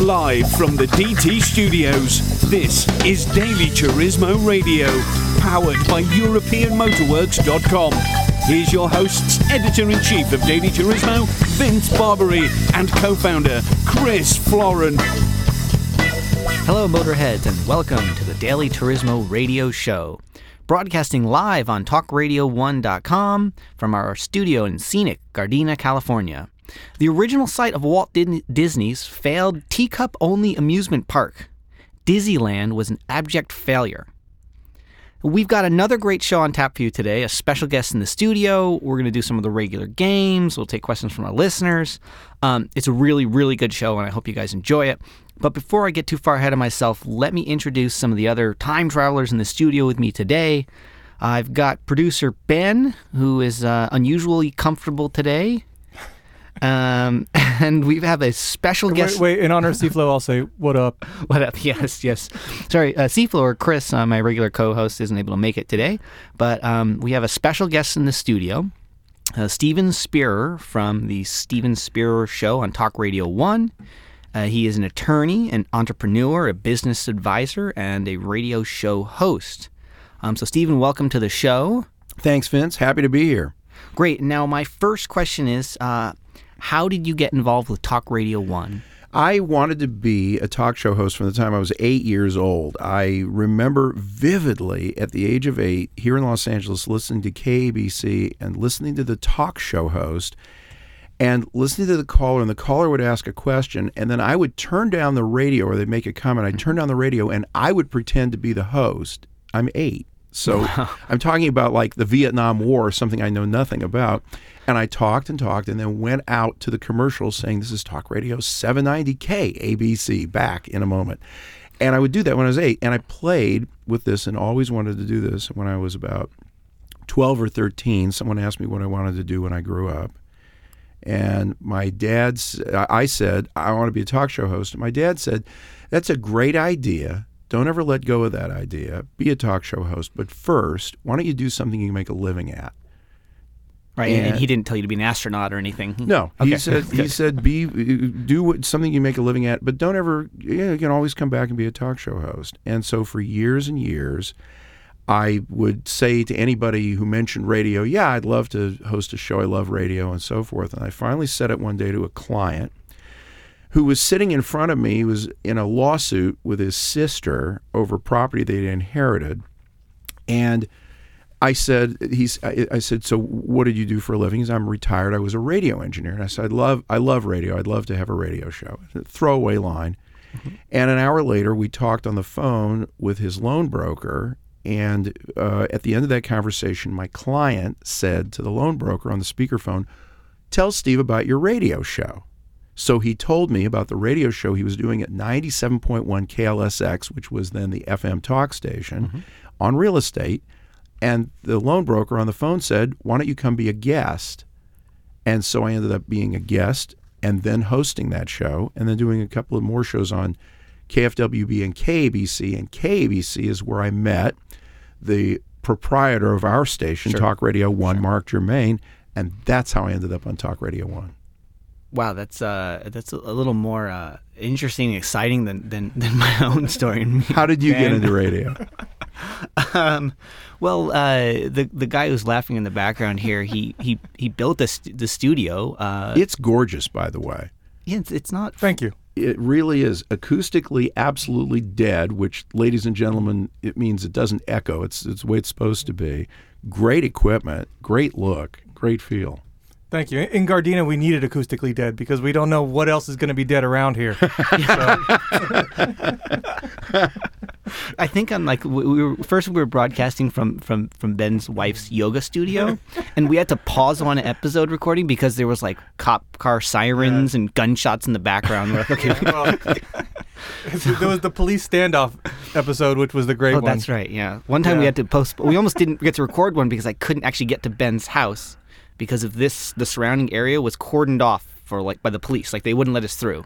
Live from the DT studios, this is Daily Turismo Radio, powered by EuropeanMotorworks.com. Here's your hosts, editor in chief of Daily Turismo, Vince Barbary, and co founder, Chris Florin. Hello, Motorheads, and welcome to the Daily Turismo Radio Show. Broadcasting live on TalkRadio1.com from our studio in scenic Gardena, California. The original site of Walt Disney's failed teacup only amusement park. Disneyland was an abject failure. We've got another great show on tap for you today. A special guest in the studio. We're going to do some of the regular games. We'll take questions from our listeners. Um, it's a really, really good show, and I hope you guys enjoy it. But before I get too far ahead of myself, let me introduce some of the other time travelers in the studio with me today. I've got producer Ben, who is uh, unusually comfortable today. Um, and we have a special guest. Wait, wait, in honor of Seaflow, I'll say, what up? what up? Yes, yes. Sorry, uh, Seaflow or Chris, uh, my regular co host, isn't able to make it today. But um, we have a special guest in the studio, uh, Steven Spierer from the Steven Spierer Show on Talk Radio 1. Uh, he is an attorney, an entrepreneur, a business advisor, and a radio show host. Um, so, Steven, welcome to the show. Thanks, Vince. Happy to be here. Great. Now, my first question is uh, how did you get involved with Talk Radio 1? I wanted to be a talk show host from the time I was eight years old. I remember vividly at the age of eight here in Los Angeles listening to KABC and listening to the talk show host and listening to the caller, and the caller would ask a question, and then I would turn down the radio or they'd make a comment. I'd turn down the radio and I would pretend to be the host. I'm eight. So I'm talking about like the Vietnam War, something I know nothing about. And I talked and talked and then went out to the commercials saying, This is Talk Radio 790K ABC, back in a moment. And I would do that when I was eight. And I played with this and always wanted to do this when I was about 12 or 13. Someone asked me what I wanted to do when I grew up. And my dad's, I said, I want to be a talk show host. And my dad said, That's a great idea. Don't ever let go of that idea. Be a talk show host. But first, why don't you do something you can make a living at? Right, and, and, he didn't tell you to be an astronaut or anything. No, okay. he said he said be do what, something you make a living at, but don't ever. Yeah, you can always come back and be a talk show host. And so for years and years, I would say to anybody who mentioned radio, "Yeah, I'd love to host a show. I love radio and so forth." And I finally said it one day to a client who was sitting in front of me. He was in a lawsuit with his sister over property they'd inherited, and I said, he's, I, I, said, so what did you do for a living? He said, I'm retired. I was a radio engineer. And I said, I love, I love radio. I'd love to have a radio show. A throwaway line. Mm-hmm. And an hour later, we talked on the phone with his loan broker. And uh, at the end of that conversation, my client said to the loan broker on the speakerphone, Tell Steve about your radio show. So he told me about the radio show he was doing at 97.1 KLSX, which was then the FM talk station, mm-hmm. on real estate and the loan broker on the phone said, Why don't you come be a guest? And so I ended up being a guest and then hosting that show and then doing a couple of more shows on KFWB and KABC. And KABC is where I met the proprietor of our station, sure. Talk Radio 1, sure. Mark Germain. And that's how I ended up on Talk Radio 1. Wow, that's uh, that's a little more uh, interesting, and exciting than, than, than my own story. How did you get into radio? um, well, uh, the the guy who's laughing in the background here, he he he built the the studio. Uh, it's gorgeous, by the way. Yeah, it's, it's not. Thank you. It really is acoustically absolutely dead, which, ladies and gentlemen, it means it doesn't echo. It's it's the way it's supposed to be. Great equipment, great look, great feel. Thank you. In Gardena, we needed acoustically dead because we don't know what else is going to be dead around here. I think I'm like we were first we were broadcasting from from from Ben's wife's yoga studio, and we had to pause one episode recording because there was like cop car sirens yeah. and gunshots in the background. We're like, okay. well, there was the police standoff episode, which was the great oh, one. that's right. Yeah, one time yeah. we had to post. We almost didn't get to record one because I couldn't actually get to Ben's house because of this. The surrounding area was cordoned off for like by the police. Like they wouldn't let us through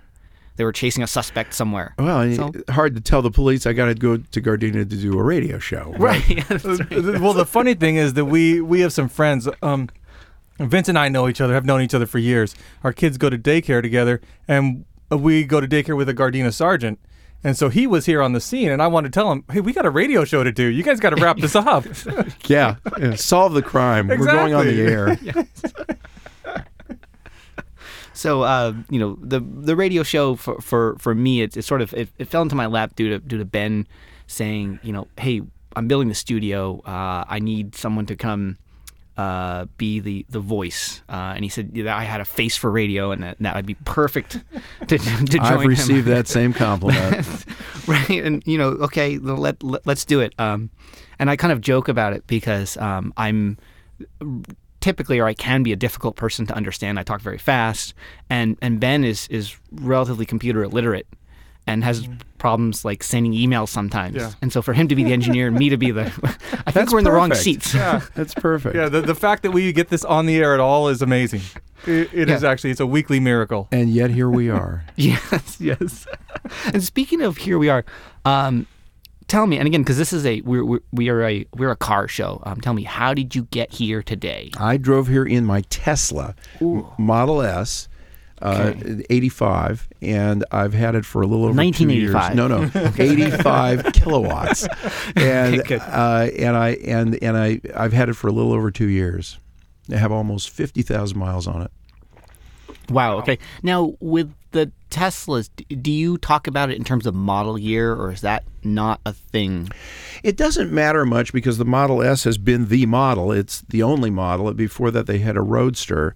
they were chasing a suspect somewhere. Well, so, hard to tell the police I got to go to Gardena to do a radio show. Right. right. right. well, the funny thing is that we we have some friends. Um, Vince and I know each other, have known each other for years. Our kids go to daycare together, and uh, we go to daycare with a Gardena sergeant. And so he was here on the scene, and I wanted to tell him, "Hey, we got a radio show to do. You guys got to wrap this up." Yeah, yeah, solve the crime. We're going on the Exactly. air. So uh, you know the the radio show for for, for me it, it sort of it, it fell into my lap due to due to Ben saying you know hey I'm building the studio uh, I need someone to come uh, be the the voice uh, and he said that I had a face for radio and that, that would be perfect to, to join I've him. received that same compliment. right and you know okay let, let let's do it um and i kind of joke about it because um i'm typically or i can be a difficult person to understand i talk very fast and and ben is is relatively computer illiterate and has problems like sending emails sometimes Yeah. and so for him to be the engineer and me to be the i think That's we're in the wrong seats yeah, That's perfect. yeah. The, the fact that we get this on the air at all is amazing. It, it is Yeah. actually it's a weekly miracle. And yet here we are. Yes, yes. and speaking of here we are, um, tell me, and again, because this is a we're, we're we are a we're a car show. Um, tell me, how did you get here today? I drove here in my Tesla M- Model S. Uh, 85 and I've had it for a little over two years. 1985. No, no, 85 kilowatts, and Okay, uh, and I and and I I've had it for a little over two years. I have almost 50,000 miles on it. Wow. Okay. Now with the Teslas, do you talk about it in terms of model year, or is that not a thing? It doesn't matter much because the Model S has been the model. It's the only model. Before that, they had a Roadster,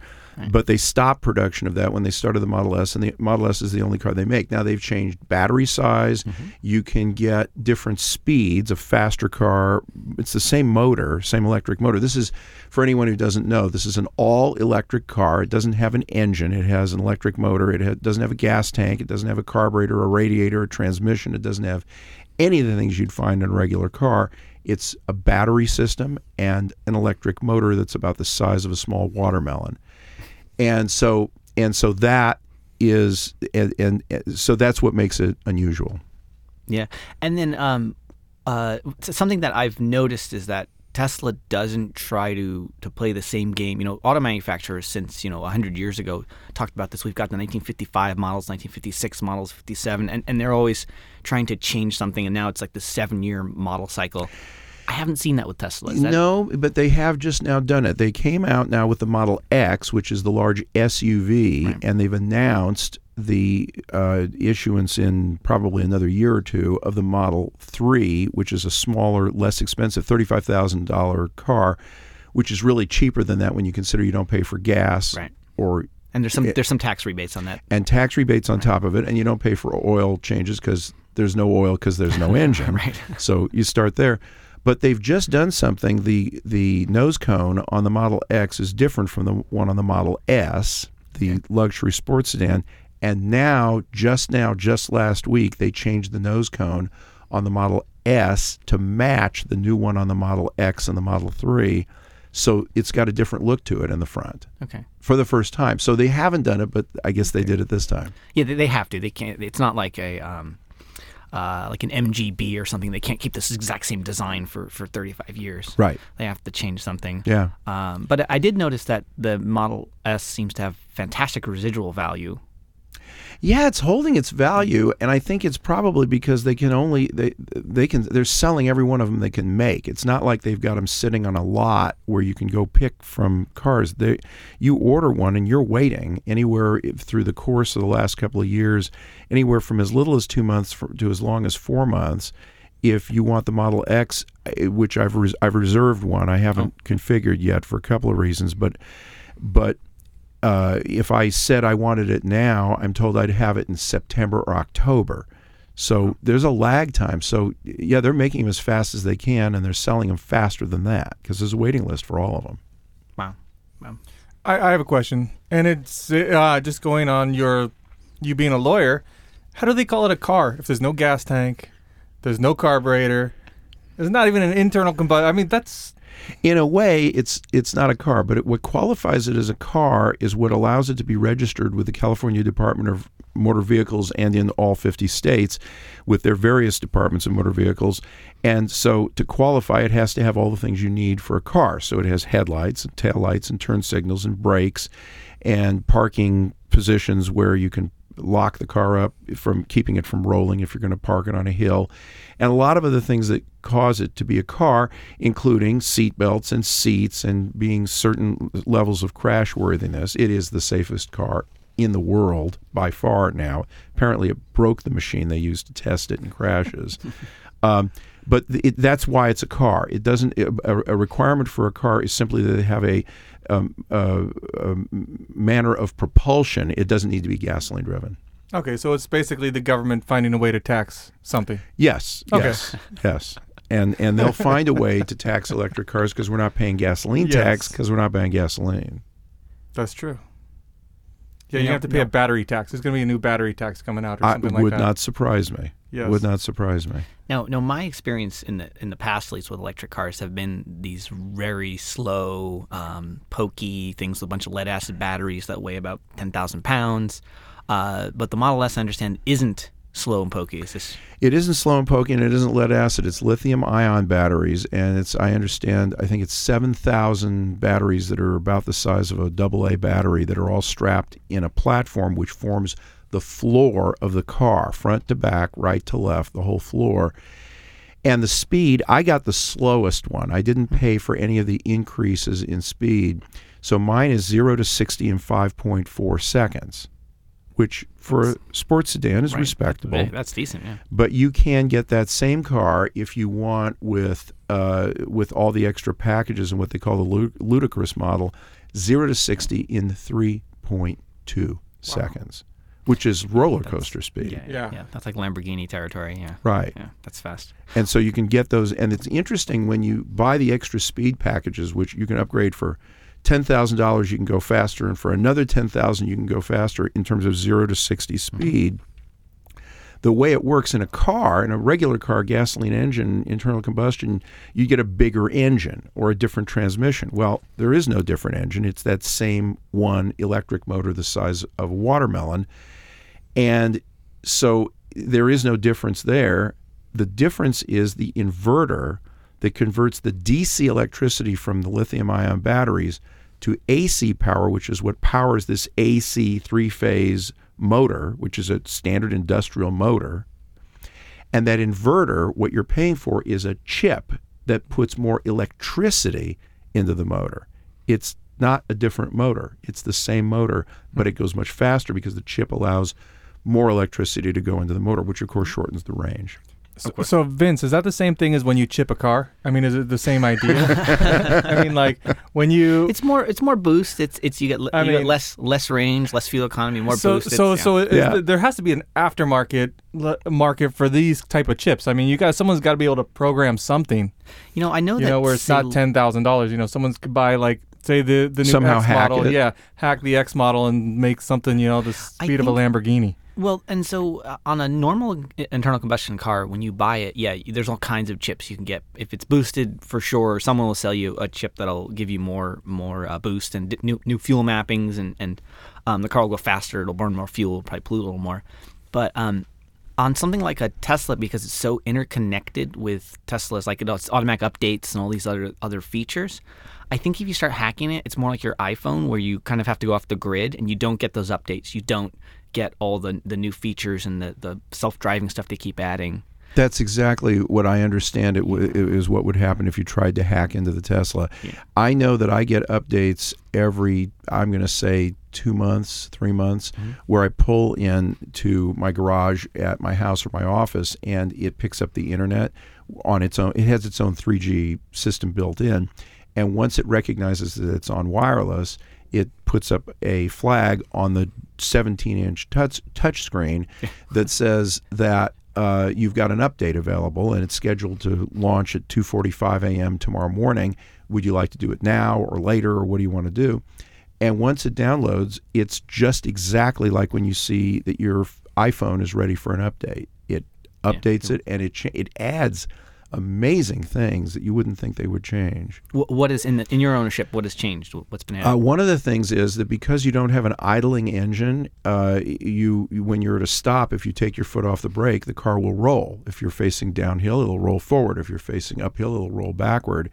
but they stopped production of that when they started the Model S, and the Model S is the only car they make. Now they've changed battery size. Mm-hmm. You can get different speeds, a faster car. It's the same motor, same electric motor. This is, for anyone who doesn't know, this is an all electric car. It doesn't have an engine, it has an electric motor. It ha- doesn't have a gas tank, it doesn't have a carburetor, a radiator, a transmission. It doesn't have any of the things you'd find in a regular car. It's a battery system and an electric motor that's about the size of a small watermelon. And so and so that is and, and so that's what makes it unusual. Yeah. And then um, uh, something that I've noticed is that Tesla doesn't try to to play the same game. You know, auto manufacturers since you know 100 years ago talked about this. We've got the 1955 models, 1956 models, 57, and, and they're always trying to change something. And now it's like the seven year model cycle. I haven't seen that with Tesla. That, no, but they have just now done it. They came out now with the Model X, which is the large SUV, and they've announced the uh, issuance in probably another year or two of the Model 3, which is a smaller, less expensive $35,000 car, which is really cheaper than that when you consider you don't pay for gas Right. or And there's some there's some tax rebates on that. and tax rebates on top of it, and you don't pay for oil changes because there's no oil because there's no engine. Right. So you start there. But they've just done something. The the nose cone on the Model X is different from the one on the Model S, the luxury sports sedan. And now, just now, just last week, they changed the nose cone on the Model S to match the new one on the Model X and the Model 3. So it's got a different look to it in the front Okay. for the first time. So they haven't done it, but I guess they did it this time. Yeah, they, they have to. They can't. It's not like a um, uh, like an MGB or something. They can't keep this exact same design for for 35 years. Right. They have to change something. Yeah. Um, but I did notice that the Model S seems to have fantastic residual value. Yeah, it's holding its value, and I think it's probably because they can only they they can they're selling every one of them they can make. It's not like they've got them sitting on a lot where you can go pick from cars. They you order one and you're waiting anywhere if- through the course of the last couple of years, anywhere from as little as two months for, to as long as four months. If you want the Model X, eh, which I've res- I've reserved one, I haven't configured yet for a couple of reasons, but but uh, if I said I wanted it now, I'm told I'd have it in September or October. So there's a lag time. So yeah, they're making them as fast as they can, and they're selling them faster than that because there's a waiting list for all of them. Wow. Wow. I, I have a question, and it's uh, just going on your you being a lawyer. How do they call it a car if there's no gas tank, there's no carburetor, there's not even an internal combustion? I mean, that's In a way, it's it's not a car, but it, what qualifies it as a car is what allows it to be registered with the California Department of Motor Vehicles and in all 50 states with their various departments of motor vehicles. And so to qualify, it has to have all the things you need for a car. So it has headlights and taillights and turn signals and brakes and parking positions where you can lock the car up from keeping it from rolling if you're going to park it on a hill, and a lot of other things that cause it to be a car, including seat belts and seats and being certain levels of crash worthiness. It is the safest car in the world by far now. Apparently, it broke the machine they used to test it in crashes. um, but it, that's why it's a car. It doesn't. A, a, requirement for a car is simply that they have a, um, a, a manner of propulsion. It doesn't need to be gasoline driven. Okay, so it's basically the government finding a way to tax something. Yes. Okay. Yes. yes. And and they'll find a way to tax electric cars because we're not paying gasoline tax because we're not buying gasoline. That's true. Yeah, you Yep, have to pay a battery tax. There's going to be a new battery tax coming out or I something would like that. not surprise me. Yes. Would not surprise me. Now, no, my experience in the in the past, at least with electric cars, have been these very slow, um, pokey things with a bunch of lead acid batteries that weigh about ten thousand pounds. Uh, but the Model S, I understand, isn't slow and pokey. It's just It isn't slow and pokey, and it isn't lead acid. It's lithium ion batteries, and it's I understand I think it's seven thousand batteries that are about the size of a double A battery that are all strapped in a platform which forms the floor of the car, front to back, right to left, the whole floor. And the speed, I got the slowest one. I didn't pay for any of the increases in speed. So mine is 0 to 60 in 5.4 seconds, which for a sports sedan is right, respectable That's decent. Yeah. but you can get that same car if you want with uh, with all the extra packages and what they call the lu- ludicrous model, zero to sixty in three point two seconds, which is roller coaster speed. Yeah, Yeah. yeah, That's like Lamborghini territory. Yeah. Right. Yeah, that's fast. And so you can get those, and it's interesting when you buy the extra speed packages, which you can upgrade for ten thousand dollars, you can go faster, and for another ten thousand, you can go faster in terms of zero to sixty speed. The way it works in a car, in a regular car, gasoline engine, internal combustion, you get a bigger engine or a different transmission. Well, there is no different engine. It's that same one electric motor the size of a watermelon. And so there is no difference there. The difference is the inverter that converts the DC electricity from the lithium ion batteries to AC power, which is what powers this AC three phase motor, which is a standard industrial motor. And that inverter, what you're paying for is a chip that puts more electricity into the motor. It's not a different motor, it's the same motor, but it goes much faster because the chip allows more electricity to go into the motor, which of course shortens the range. So, so Vince, is that the same thing as when you chip a car? I mean, is it the same idea? I mean, like when you It's more. It's more boost. It's it's you get you I get mean- less less range, less fuel economy, more so boost. so It's- so yeah. is Yeah. th- there has to be an aftermarket le- market for these type of chips. I mean, you got someone's got to be able to program something. you know, I know You that know, where it's say- not ten thousand dollars. You know, someone's could buy like say the the new Somehow X hack model. it. Yeah, hack the X model and make something you know the I speed of a Lamborghini. Well, and so uh, on a normal internal combustion car, when you buy it, yeah, there's all kinds of chips you can get. If it's boosted, for sure, someone will sell you a chip that'll give you more more uh, boost and d- new new fuel mappings, and and um, the car will go faster. It'll burn more fuel, probably pollute a little more. But um, on something like a Tesla, because it's so interconnected with Tesla's, like it's automatic updates and all these other other features. I think if you start hacking it, it's more like your iPhone, where you kind of have to go off the grid and you don't get those updates. You don't get all the the new features and the, the self driving stuff they keep adding. That's exactly what I understand. It w- is what would happen if you tried to hack into the Tesla. I know that I get updates every. I'm going to say two months, three months, mm-hmm. where I pull in to my garage at my house or my office, and it picks up the internet on its own. It has its own 3G system built in, and once it recognizes that it's on wireless, it puts up a flag on the 17-inch touch touch screen that says that uh, you've got an update available and it's scheduled to launch at 2:45 a.m. tomorrow morning. Would you like to do it now or later, or what do you want to do? And once it downloads, it's just exactly like when you see that your iPhone is ready for an update. It updates it and it cha- it adds amazing things that you wouldn't think they would change. What is in the, in your ownership? What has changed? What's been added? Uh, one of the things is that because you don't have an idling engine, uh, you you- when you're at a stop, if you take your foot off the brake, the car will roll. If you're facing downhill, it'll roll forward. If you're facing uphill, it'll roll backward.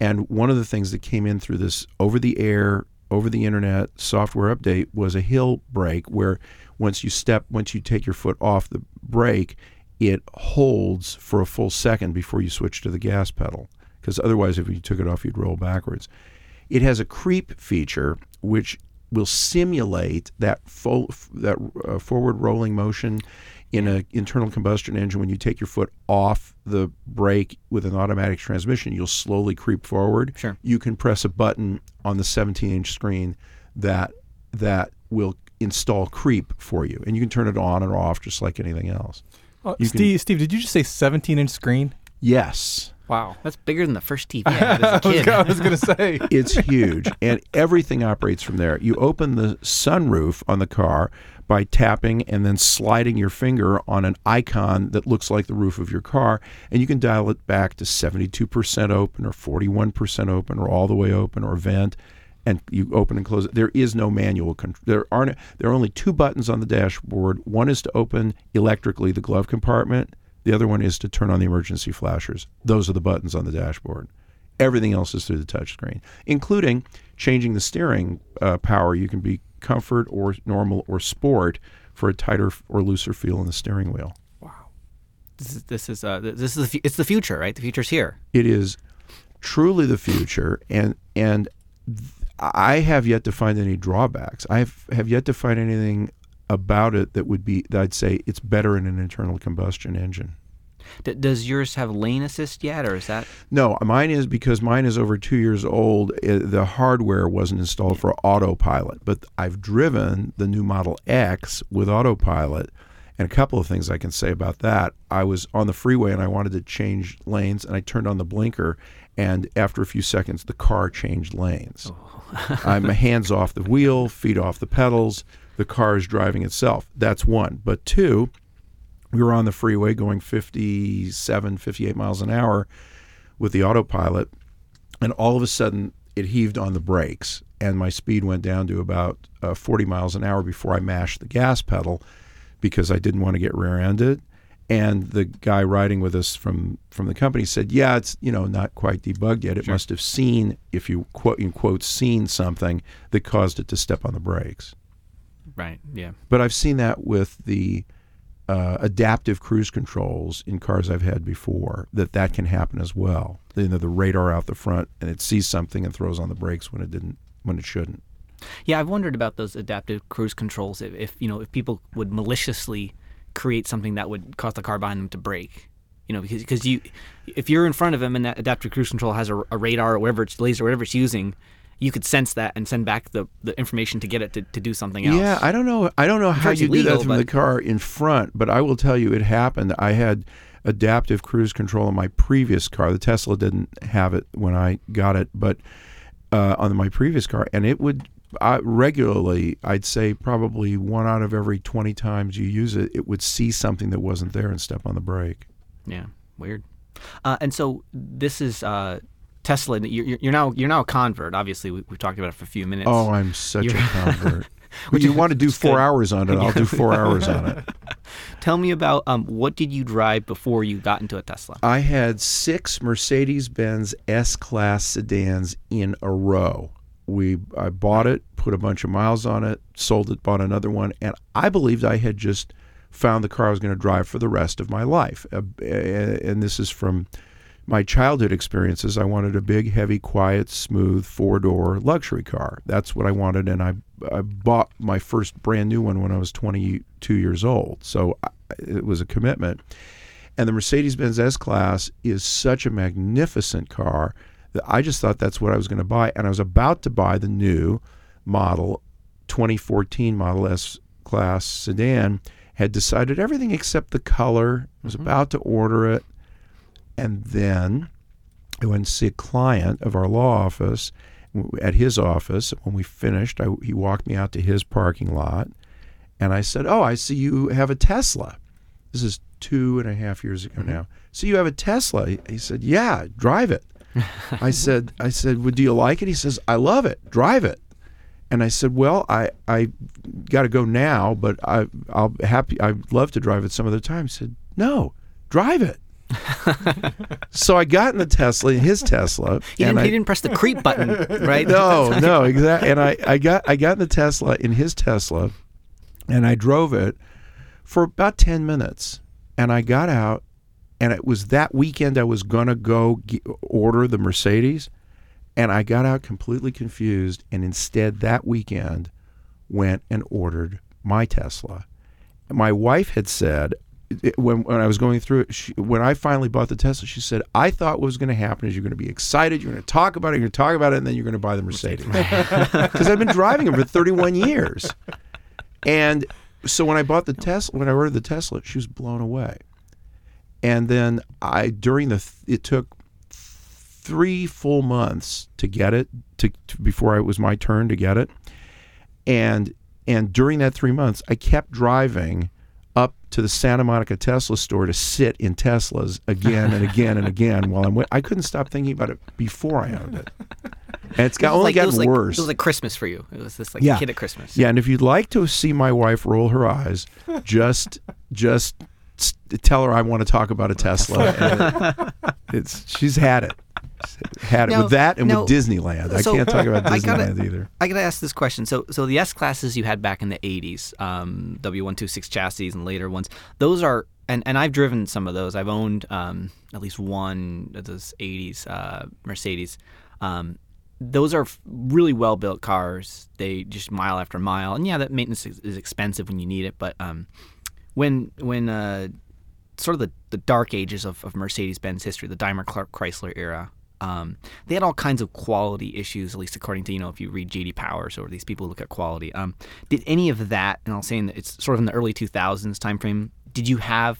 And one of the things that came in through this over the air, over the internet software update was a hill brake where once you step, once you take your foot off the brake, it holds for a full second before you switch to the gas pedal. Because otherwise, if you took it off, you'd roll backwards. It has a creep feature, which will simulate that full, that uh, forward rolling motion in an internal combustion engine. When you take your foot off the brake with an automatic transmission, you'll slowly creep forward. Sure. You can press a button on the 17-inch screen that that will install creep for you, and you can turn it on and off just like anything else. Oh, You can- Steve, Steve, did you just say 17 inch screen? Yes. Wow. That's bigger than the first TV I had as a I was, kid. go- I was gonna say. it's huge and everything operates from there you open the sunroof on the car by tapping and then sliding your finger on an icon that looks like the roof of your car and you can dial it back to 72% open or 41% open or all the way open or vent and you open and close it there is no manual control there aren't there are only two buttons on the dashboard one is to open electrically the glove compartment the other one is to turn on the emergency flashers those are the buttons on the dashboard Everything else is through the touchscreen, including changing the steering uh, power. You can be comfort or normal or sport for a tighter or looser feel in the steering wheel. Wow, this is this is uh, this is the, it's the future, right? The future's here. It is truly the future, and and I have yet to find any drawbacks. I have, have yet to find anything about it that would be that I'd say it's better in an internal combustion engine. D- does yours have lane assist yet, or is that? No, mine is because mine is over two years old. i the hardware wasn't installed for autopilot, but I've driven the new Model X with autopilot. And a couple of things I can say about that. I was on the freeway and I wanted to change lanes, and I turned on the blinker, and after a few seconds, the car changed lanes. Oh, I'm hands off the wheel, feet off the pedals. The car is driving itself. That's one. But two, we were on the freeway going 57, 58 miles an hour with the autopilot, and all of a sudden it heaved on the brakes, and my speed went down to about uh, 40 miles an hour before I mashed the gas pedal because I didn't want to get rear-ended. And the guy riding with us from from the company said, "Yeah, it's you know not quite debugged yet. It must have seen, if you quote in quotes, seen something that caused it to step on the brakes." Right. Yeah. But I've seen that with the uh, adaptive cruise controls in cars I've had before. That that can happen as well. You know, the radar out the front and it sees something and throws on the brakes when it didn't, when it shouldn't. Yeah, I've wondered about those adaptive cruise controls. If, if you know, if people would maliciously create something that would cause the car behind them to break. You know, because because you, if you're in front of them and that adaptive cruise control has a, a radar or whatever it's laser, whatever it's using, you could sense that and send back the, the information to get it to, to do something else. Yeah, I don't know. I don't know how you do that illegal, from the car in front, but I will tell you it happened. I had adaptive cruise control in my previous car. The Tesla didn't have it when I got it, but uh, on my previous car, and it would I, regularly. I'd say probably one out of every twenty times you use it, it would see something that wasn't there and step on the brake. Yeah, weird. Uh, and so this is uh, Tesla. You're, you're now you're now a convert. Obviously, we, we've talked about it for a few minutes. Oh, I'm such a You're- convert. When you want to do four good. hours on it, I'll do four hours on it. Tell me about um, what did you drive before you got into a Tesla? I had six Mercedes Benz S Class sedans in a row. We I bought it, put a bunch of miles on it, sold it, bought another one, and I believed I had just found the car I was going to drive for the rest of my life. Uh, and this is from my childhood experiences. I wanted a big, heavy, quiet, smooth four door luxury car. That's what I wanted, and I I bought my first brand new one when I was 22 years old. So I, it was a commitment. And the Mercedes Benz S Class is such a magnificent car I just thought that's what I was going to buy. And I was about to buy the new model 2014 Model S Class sedan, had decided everything except the color, was mm-hmm. about to order it. And then I went to see a client of our law office at his office. When we finished, I, he walked me out to his parking lot. And I said, Oh, I see you have a Tesla. This is two and a half years ago mm-hmm. now. So you have a Tesla? He said, Yeah, drive it. I said, I said, well, do you like it? He says, I love it. Drive it. And I said, well, I, I got to go now, but I, I'll happy. I'd love to drive it some other time. He said, no, drive it. so I got in the Tesla, his Tesla, He and didn't, I, he didn't press the creep button, right? no, no, exactly. And I, I got I got in the Tesla in his Tesla, And I drove it for about 10 minutes. And I got out, and it was that weekend I was going to go g- order the Mercedes. And I got out completely confused. And instead, that weekend, went and ordered my Tesla. My wife had said, it- when, when I was going through it, she, when I finally bought the Tesla, she said, I thought what was going to happen is you're going to be excited, you're going to talk about it, you're going to talk about it, and then you're going to buy the Mercedes. Because I've been driving them for 31 years. And so when I bought the Tesla, when I ordered the Tesla, she was blown away. And then I, during the, it took three full months to get it to, to before it was my turn to get it. And and during that three months, I kept driving up to the Santa Monica Tesla store to sit in Teslas again and again and again while I'm. Wait- I couldn't stop thinking about it before I owned it, and it's got It only like, it gotten like, worse. It was like Christmas for you. It was this like Yeah. kid at Christmas. Yeah, and if you'd like to see my wife roll her eyes, just just tell her I want to talk about a Tesla. And it's she's had it, She's had it Now- with that and now- with Disneyland. I so can't talk about I gotta- Disneyland either. I gotta ask this question. So, so the S classes you had back in the '80s, um, W126 chassis and later ones, those are, and, and I've driven some of those. I've owned um, at least one of those '80s uh, Mercedes. Um, those are really well built cars. They just mile after mile, and yeah, that maintenance is, is expensive when you need it. But um, when when uh, sort of the, the dark ages of, of Mercedes Benz history, the Daimler Chrysler era. Um, they had all kinds of quality issues, at least according to you know if you read JD Powers or these people who look at quality. Um, did any of that, and I'll say in the, it's sort of in the early 2000s timeframe, did you have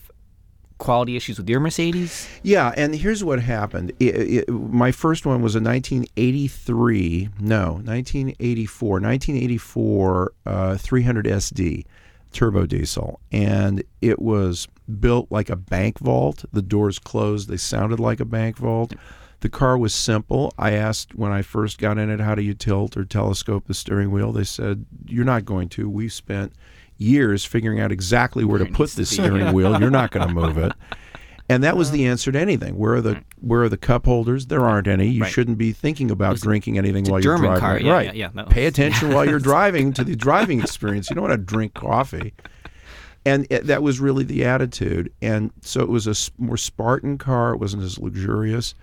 quality issues with your Mercedes? Yeah, and here's what happened. It, it, my first one was a 1983, no, 1984, 1984 uh, 300 SD turbo diesel, and it was built like a bank vault. The doors closed; they sounded like a bank vault. The car was simple. I asked when I first got in it, "How do you tilt or telescope the steering wheel?" They said, "You're not going to. We spent." Years figuring out exactly where to put the steering wheel. You're not going to move it. And that was the answer to anything. Where are the where are the cup holders? There aren't any. You Right. shouldn't be thinking about drinking anything while you're driving. car. Yeah, right. yeah, yeah, Pay attention while you're driving to the driving experience. You don't want to drink coffee. And it, that was really the attitude. And so it was a more Spartan car. It wasn't as luxurious.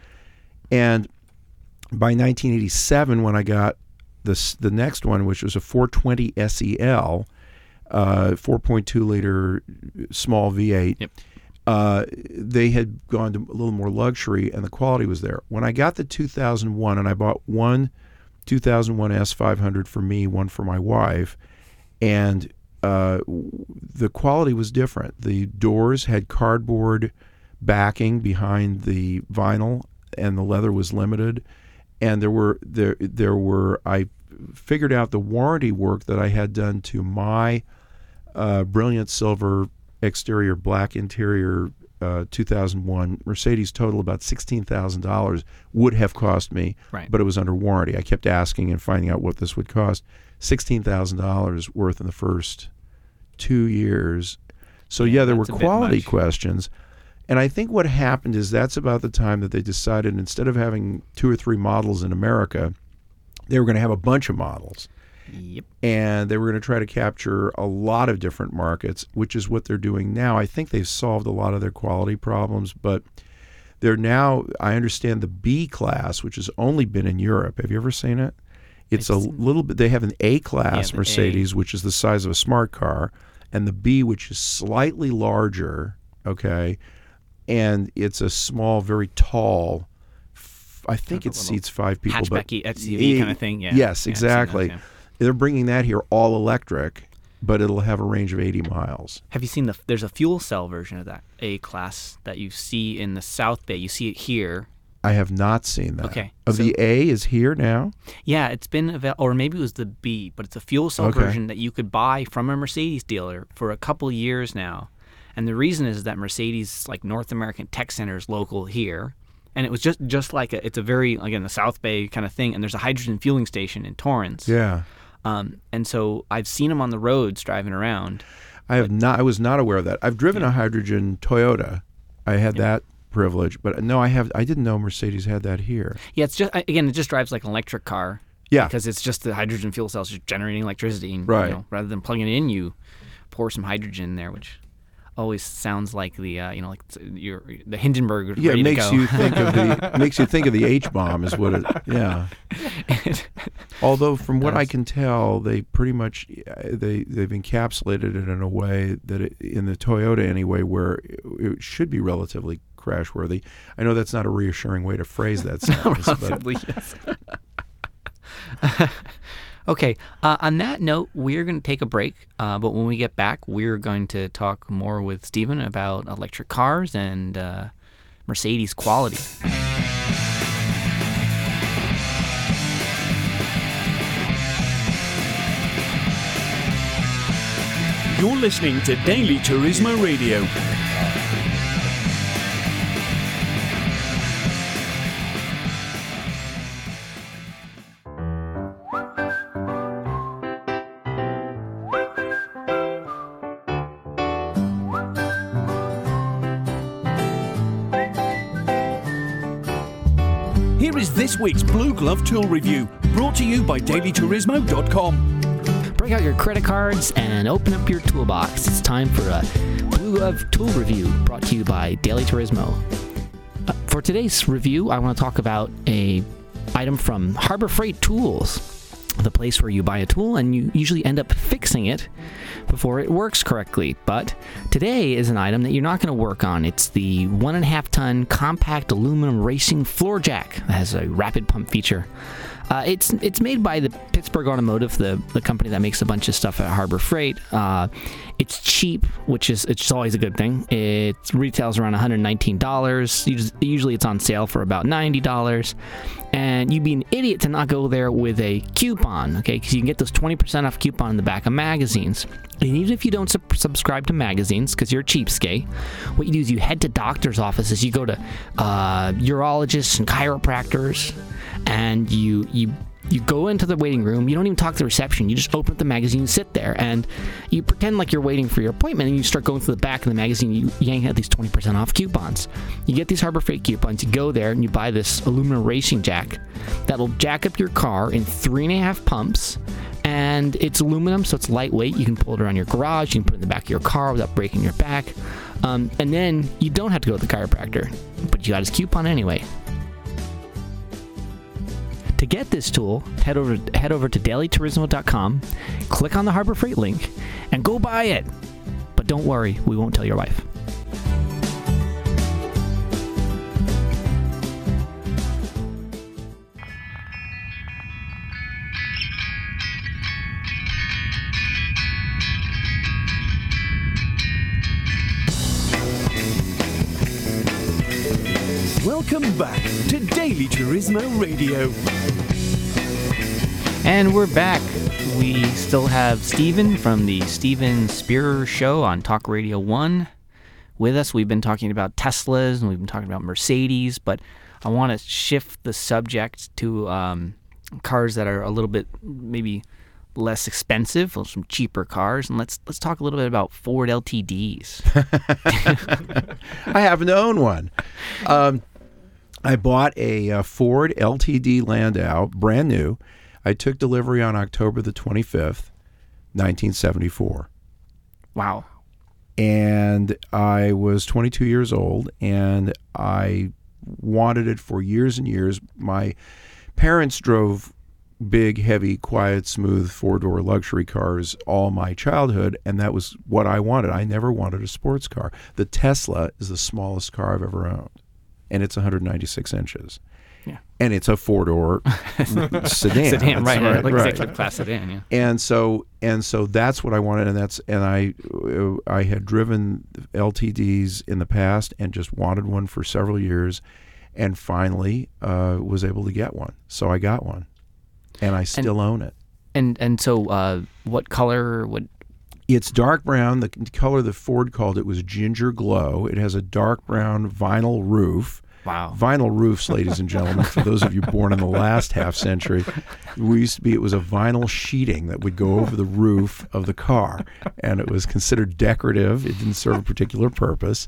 And by 1987, when I got this the next one, which was a 420 SEL, uh, 4.2 liter small V8 Yep. Uh, they had gone to a little more luxury and the quality was there. When I got the 2001 and I bought one 2001 S500 for me, one for my wife, and uh, the quality was different. The doors had cardboard backing behind the vinyl, and the leather was limited. And there were there there were I figured out the warranty work that I had done to my uh, brilliant silver exterior, black interior, uh, 2001 Mercedes total about sixteen thousand dollars would have cost me, Right. but it was under warranty. I kept asking and finding out what this would cost. Sixteen thousand dollars worth in the first two years. So yeah, there were that's a bit quality questions. And I think what happened is that's about the time that they decided instead of having two or three models in America, they were going to have a bunch of models Yep. and they were going to try to capture a lot of different markets, which is what they're doing now. I think they've solved a lot of their quality problems, but they're now, I understand the B class, which has only been in Europe. Have you ever seen it? It's a little bit, they have an A class A. Mercedes, which is the size of a smart car, and the B, which is slightly larger, okay? And it's a small, very tall, f- I think it seats five people. but Hatchbacky SUV kind of thing. Yeah. Yes, Yeah, exactly. yeah. They're bringing that here all electric, but it'll have a range of 80 miles. Have you seen the? There's a fuel cell version of that A class that you see in the South Bay. You see it here. I have not seen that. Okay, Uh, so- the A is here now. Yeah, it's been available, or maybe it was the B, but it's a fuel cell Okay. version that you could buy from a Mercedes dealer for a couple years now. And the reason is that Mercedes, like North American Tech Center, is local here, and it was just just like a, it's a very again the South Bay kind of thing. And there's a hydrogen fueling station in Torrance. Yeah. Um, and so I've seen them on the roads driving around. I have not. I was not aware of that. I've driven a hydrogen Toyota. I had that privilege, but no, I have. I didn't know Mercedes had that here. Yeah, it's just again, it just drives like an electric car. Yeah. because it's just the hydrogen fuel cells just generating electricity, and, Right. You know, rather than plugging it in, you pour some hydrogen in there, which always sounds like the uh, you know like your the Hindenburg. Yeah, it makes you think of the makes you think of the H bomb is what it. Yeah. Although from what I can tell, they pretty much uh, they they've encapsulated it in a way that it, in the Toyota anyway, where it, it should be relatively crash worthy. I know that's not a reassuring way to phrase that sentence, but. Okay. Uh, on that note, we're going to take a break. Uh, but when we get back, we're going to talk more with Stephen about electric cars and uh, Mercedes quality. You're listening to Daily Turismo Radio. Is this week's Blue Glove Tool Review, brought to you by DailyTurismo.com. Break out your credit cards and open up your toolbox. It's time for a Blue Glove Tool Review brought to you by Daily Turismo. Uh, for today's review, I want to talk about a item from Harbor Freight Tools, the place where you buy a tool and you usually end up fixing it before it works correctly. But today is an item that you're not going to work on. It's the one and a half ton compact aluminum racing floor jack that has a rapid pump feature. Uh, it's it's made by the Pittsburgh Automotive, the, the company that makes a bunch of stuff at Harbor Freight. Uh, it's cheap, which is it's always a good thing. It retails around $119. Usually it's on sale for about $90. And you'd be an idiot to not go there with a coupon, okay? Because you can get those 20% off coupon in the back of magazines. And even if you don't sub- subscribe to magazines, because you're a cheapskate, what you do is you head to doctor's offices. You go to uh, urologists and chiropractors, and you you you go into the waiting room. You don't even talk to the reception. You just open up the magazine, sit there, and you pretend like you're waiting for your appointment. And you start going through the back of the magazine. You yank out these 20% off coupons. You get these Harbor Freight coupons. You go there and you buy this aluminum racing jack that'll jack up your car in three and a half pumps. And it's aluminum, so it's lightweight. You can pull it around your garage. You can put it in the back of your car without breaking your back. Um, and then you don't have to go to the chiropractor, but you got his coupon anyway. To get this tool, head over head over to dailyturismo.com, click on the Harbor Freight link, and go buy it. But don't worry, we won't tell your wife. Welcome back to Daily Turismo Radio. And we're back. We still have Steven from the Steven Spierer Show on Talk Radio 1 with us. We've been talking about Teslas and we've been talking about Mercedes, but I want to shift the subject to um, cars that are a little bit maybe less expensive, some cheaper cars, and let's let's talk a little bit about Ford LTDs. I happen to own one. Um, I bought a, uh Ford LTD Landau, brand new. I took delivery on October the 25th, 1974. wow. And I was 22 years old, and I wanted it for years and years. My parents drove big, heavy, quiet, smooth four door luxury cars all my childhood, and that was what I wanted. I never wanted a sports car. The Tesla is the smallest car I've ever owned, and it's 196 inches. Yeah. And it's a four door sedan. Sedan, right, right, like executive class sedan, yeah. and so and so that's what I wanted, and that's and I I had driven LTDs in the past and just wanted one for several years, and finally uh, was able to get one. So I got one, and I still own it. And and so uh, what color would It's dark brown. The color that Ford called it was ginger glow. It has a dark brown vinyl roof. wow. Vinyl roofs, ladies and gentlemen, for those of you born in the last half century, we used to be, it was a vinyl sheeting that would go over the roof of the car, and it was considered decorative. It didn't serve a particular purpose.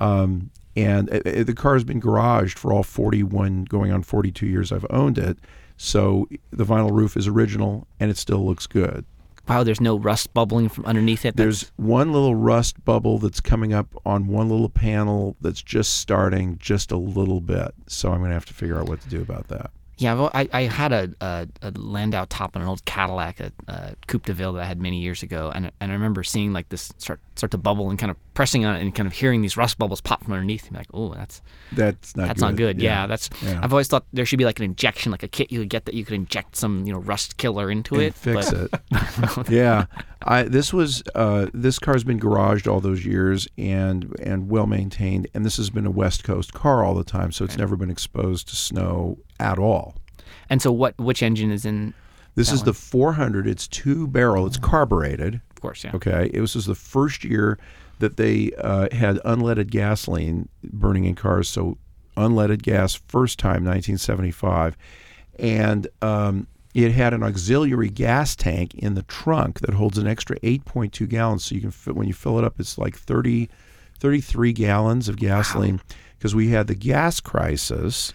Um, and uh, uh, the car has been garaged for all 41, going on 42 years I've owned it. So the vinyl roof is original, and it still looks good. Wow, there's no rust bubbling from underneath it. There's one little rust bubble that's coming up on one little panel that's just starting just a little bit. So I'm going to have to figure out what to do about that. Yeah, well, I, I had a, a, a Landau top on an old Cadillac, a, a uh, Coupe de Ville that I had many years ago, and and I remember seeing like this start start to bubble and kind of pressing on it and kind of hearing these rust bubbles pop from underneath. And like, oh, that's That's not that's good. not good. Yeah, that's. Yeah. I've always thought there should be like an injection, like a kit you could get that you could inject some you know rust killer into and it. fix but- it. yeah, I this was uh, this car's been garaged all those years and and well maintained, and this has been a West Coast car all the time, so it's never been exposed to snow at all. And so, what? Which engine is in? This is the 400. It's two barrel. It's carbureted. Course, yeah. Okay, it was is the first year that they uh, had unleaded gasoline burning in cars. So unleaded gas, first time, 1975, and um, it had an auxiliary gas tank in the trunk that holds an extra 8.2 gallons. So you can fit, when you fill it up, it's like 30, 33 gallons of gasoline because we had the gas crisis.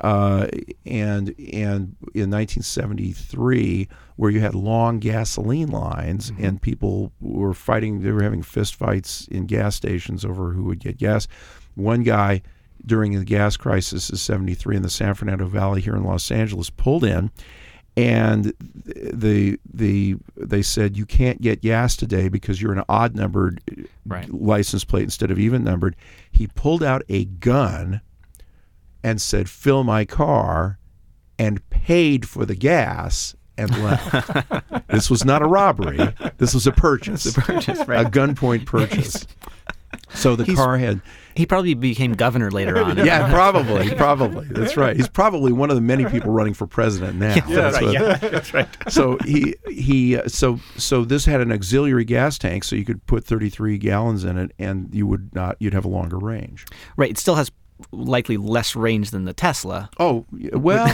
Uh, and and in 1973, where you had long gasoline lines mm-hmm. and people were fighting, they were having fist fights in gas stations over who would get gas. One guy during the gas crisis of 73 in the San Fernando Valley here in Los Angeles pulled in and the the they said you can't get gas today because you're an odd numbered Right. license plate instead of even numbered. He pulled out a gun and said, "Fill my car," and paid for the gas and left. this was not a robbery. This was a purchase, a, purchase, right. gunpoint purchase. So the He's- car had, He probably became governor later on. yeah, probably, probably. That's right. He's probably one of the many people running for president now. That's what- that's right. so he he uh, so so this had an auxiliary gas tank, so you could put 33 gallons in it, and you would not you'd have a longer range. Right. It still has likely less range than the Tesla. Oh well,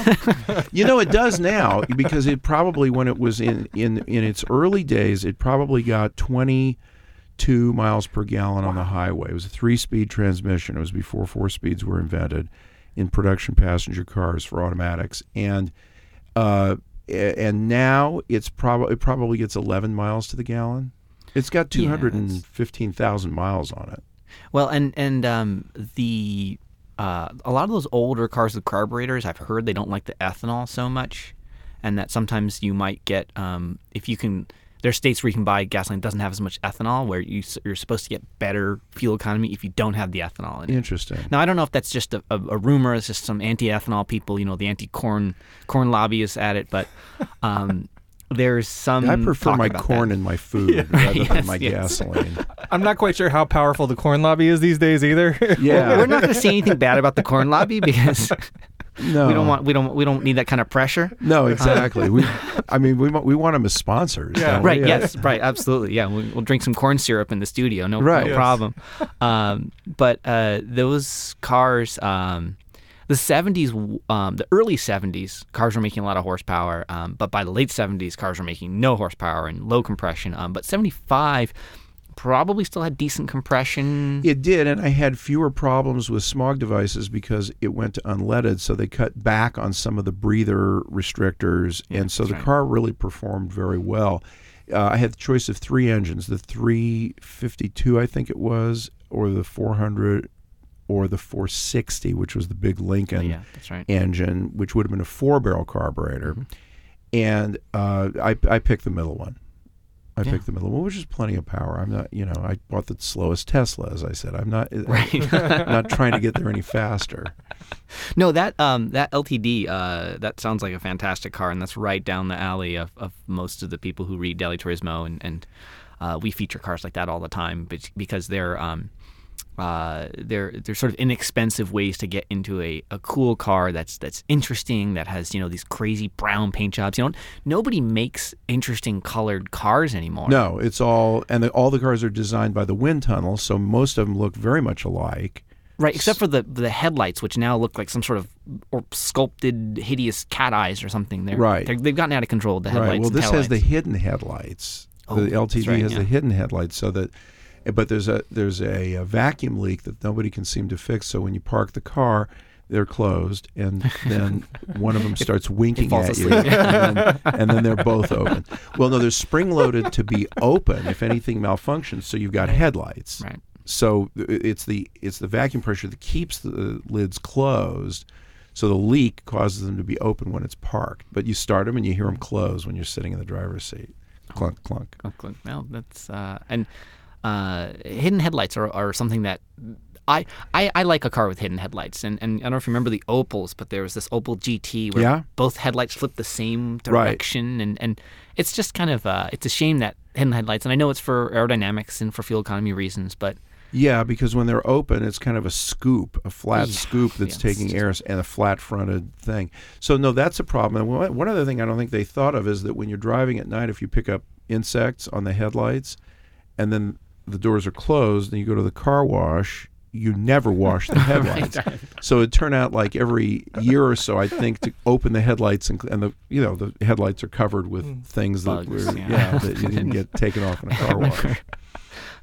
you know it does now because it probably when it was in in in its early days, it probably got 22 miles per gallon on the highway. It was a three-speed transmission. It was before four speeds were invented in production passenger cars for automatics, and uh, and now it's probably it probably gets 11 miles to the gallon. It's got Yeah, that's- 215,000 miles on it. Well, and and um, the uh, a lot of those older cars with carburetors, I've heard they don't like the ethanol so much, and that sometimes you might get um, if you can. There's states where you can buy gasoline that doesn't have as much ethanol, where you, you're supposed to get better fuel economy if you don't have the ethanol in it. Interesting. Now I don't know if that's just a, a, a rumor. It's just some anti-ethanol people, you know, the anti-corn corn lobbyists at it. But um, there's some. I prefer talk my about corn that. in my food rather than my yes. gasoline. I'm not quite sure how powerful the corn lobby is these days either. Yeah. We're not going to say anything bad about the corn lobby because No, we don't want we don't we don't need that kind of pressure. No, exactly. we, I mean, we want- we want them as sponsors. Yeah. don't we? Right. Yes. Right. Absolutely. Yeah. We, we'll drink some corn syrup in the studio. No, Right. no Yes. problem. Um, but uh, those cars, um, the '70s, um, the early '70s, cars were making a lot of horsepower. Um, but by the late '70s, cars were making no horsepower and low compression. Um, but '75 probably still had decent compression. It did, and I had fewer problems with smog devices because it went to unleaded, so they cut back on some of the breather restrictors, and so the right. car really performed very well. Uh, I had the choice of three engines: the 352, I think it was, or the 400, or the 460, which was the big Lincoln yeah, right. engine, which would have been a four-barrel carburetor. Mm-hmm. And uh, I, I picked the middle one. I Yeah. picked the middle one, which is plenty of power. I'm not, you know, I bought the slowest Tesla, as I said. I'm not, Right. I'm not trying to get there any faster. No, that um that LTD uh that sounds like a fantastic car, and that's right down the alley of, of most of the people who read Daily Turismo, and and uh, we feature cars like that all the time, because they're um uh they're they're sort of inexpensive ways to get into a, a cool car that's that's interesting that has you know these crazy brown paint jobs. You know, nobody makes interesting colored cars anymore. No, it's all, and the, all the cars are designed by the wind tunnel, so most of them look very much alike. Right, except for the the headlights, which now look like some sort of or sculpted, hideous cat eyes or something. They're, Right. They're, they've gotten out of control. The headlights. Right. Well, this has the hidden headlights. Oh, the LTD right, has yeah. the hidden headlights, so that. But there's a there's a, uh vacuum leak that nobody can seem to fix. So when you park the car, they're closed, and then one of them starts winking at you, and, then, and then they're both open. Well, no, they're spring loaded to be open if anything malfunctions. So you've got headlights. Right. So it's the it's the vacuum pressure that keeps the lids closed. So the leak causes them to be open when it's parked, but you start them and you hear them close when you're sitting in the driver's seat. Clunk clunk. Clunk, cl- Well, that's uh, and uh, hidden headlights are, are something that I, I I like a car with hidden headlights, and, and I don't know if you remember the Opels, but there was this Opel GT where Yeah. both headlights flip the same Right. direction, and, and it's just kind of uh, it's a shame that hidden headlights, and I know it's for aerodynamics and for fuel economy reasons, but Yeah, because when they're open, it's kind of a scoop, a flat Yeah, scoop that's yeah, taking air and a flat fronted thing. So, no, that's a problem. And one one other thing I don't think they thought of is that when you're driving at night, if you pick up insects on the headlights and then the doors are closed and you go to the car wash, you never wash the headlights. So it turned out like every year or so, I think, to open the headlights and, and the you know the headlights are covered with things that Bugs, were yeah. yeah that you didn't get taken off in a car wash.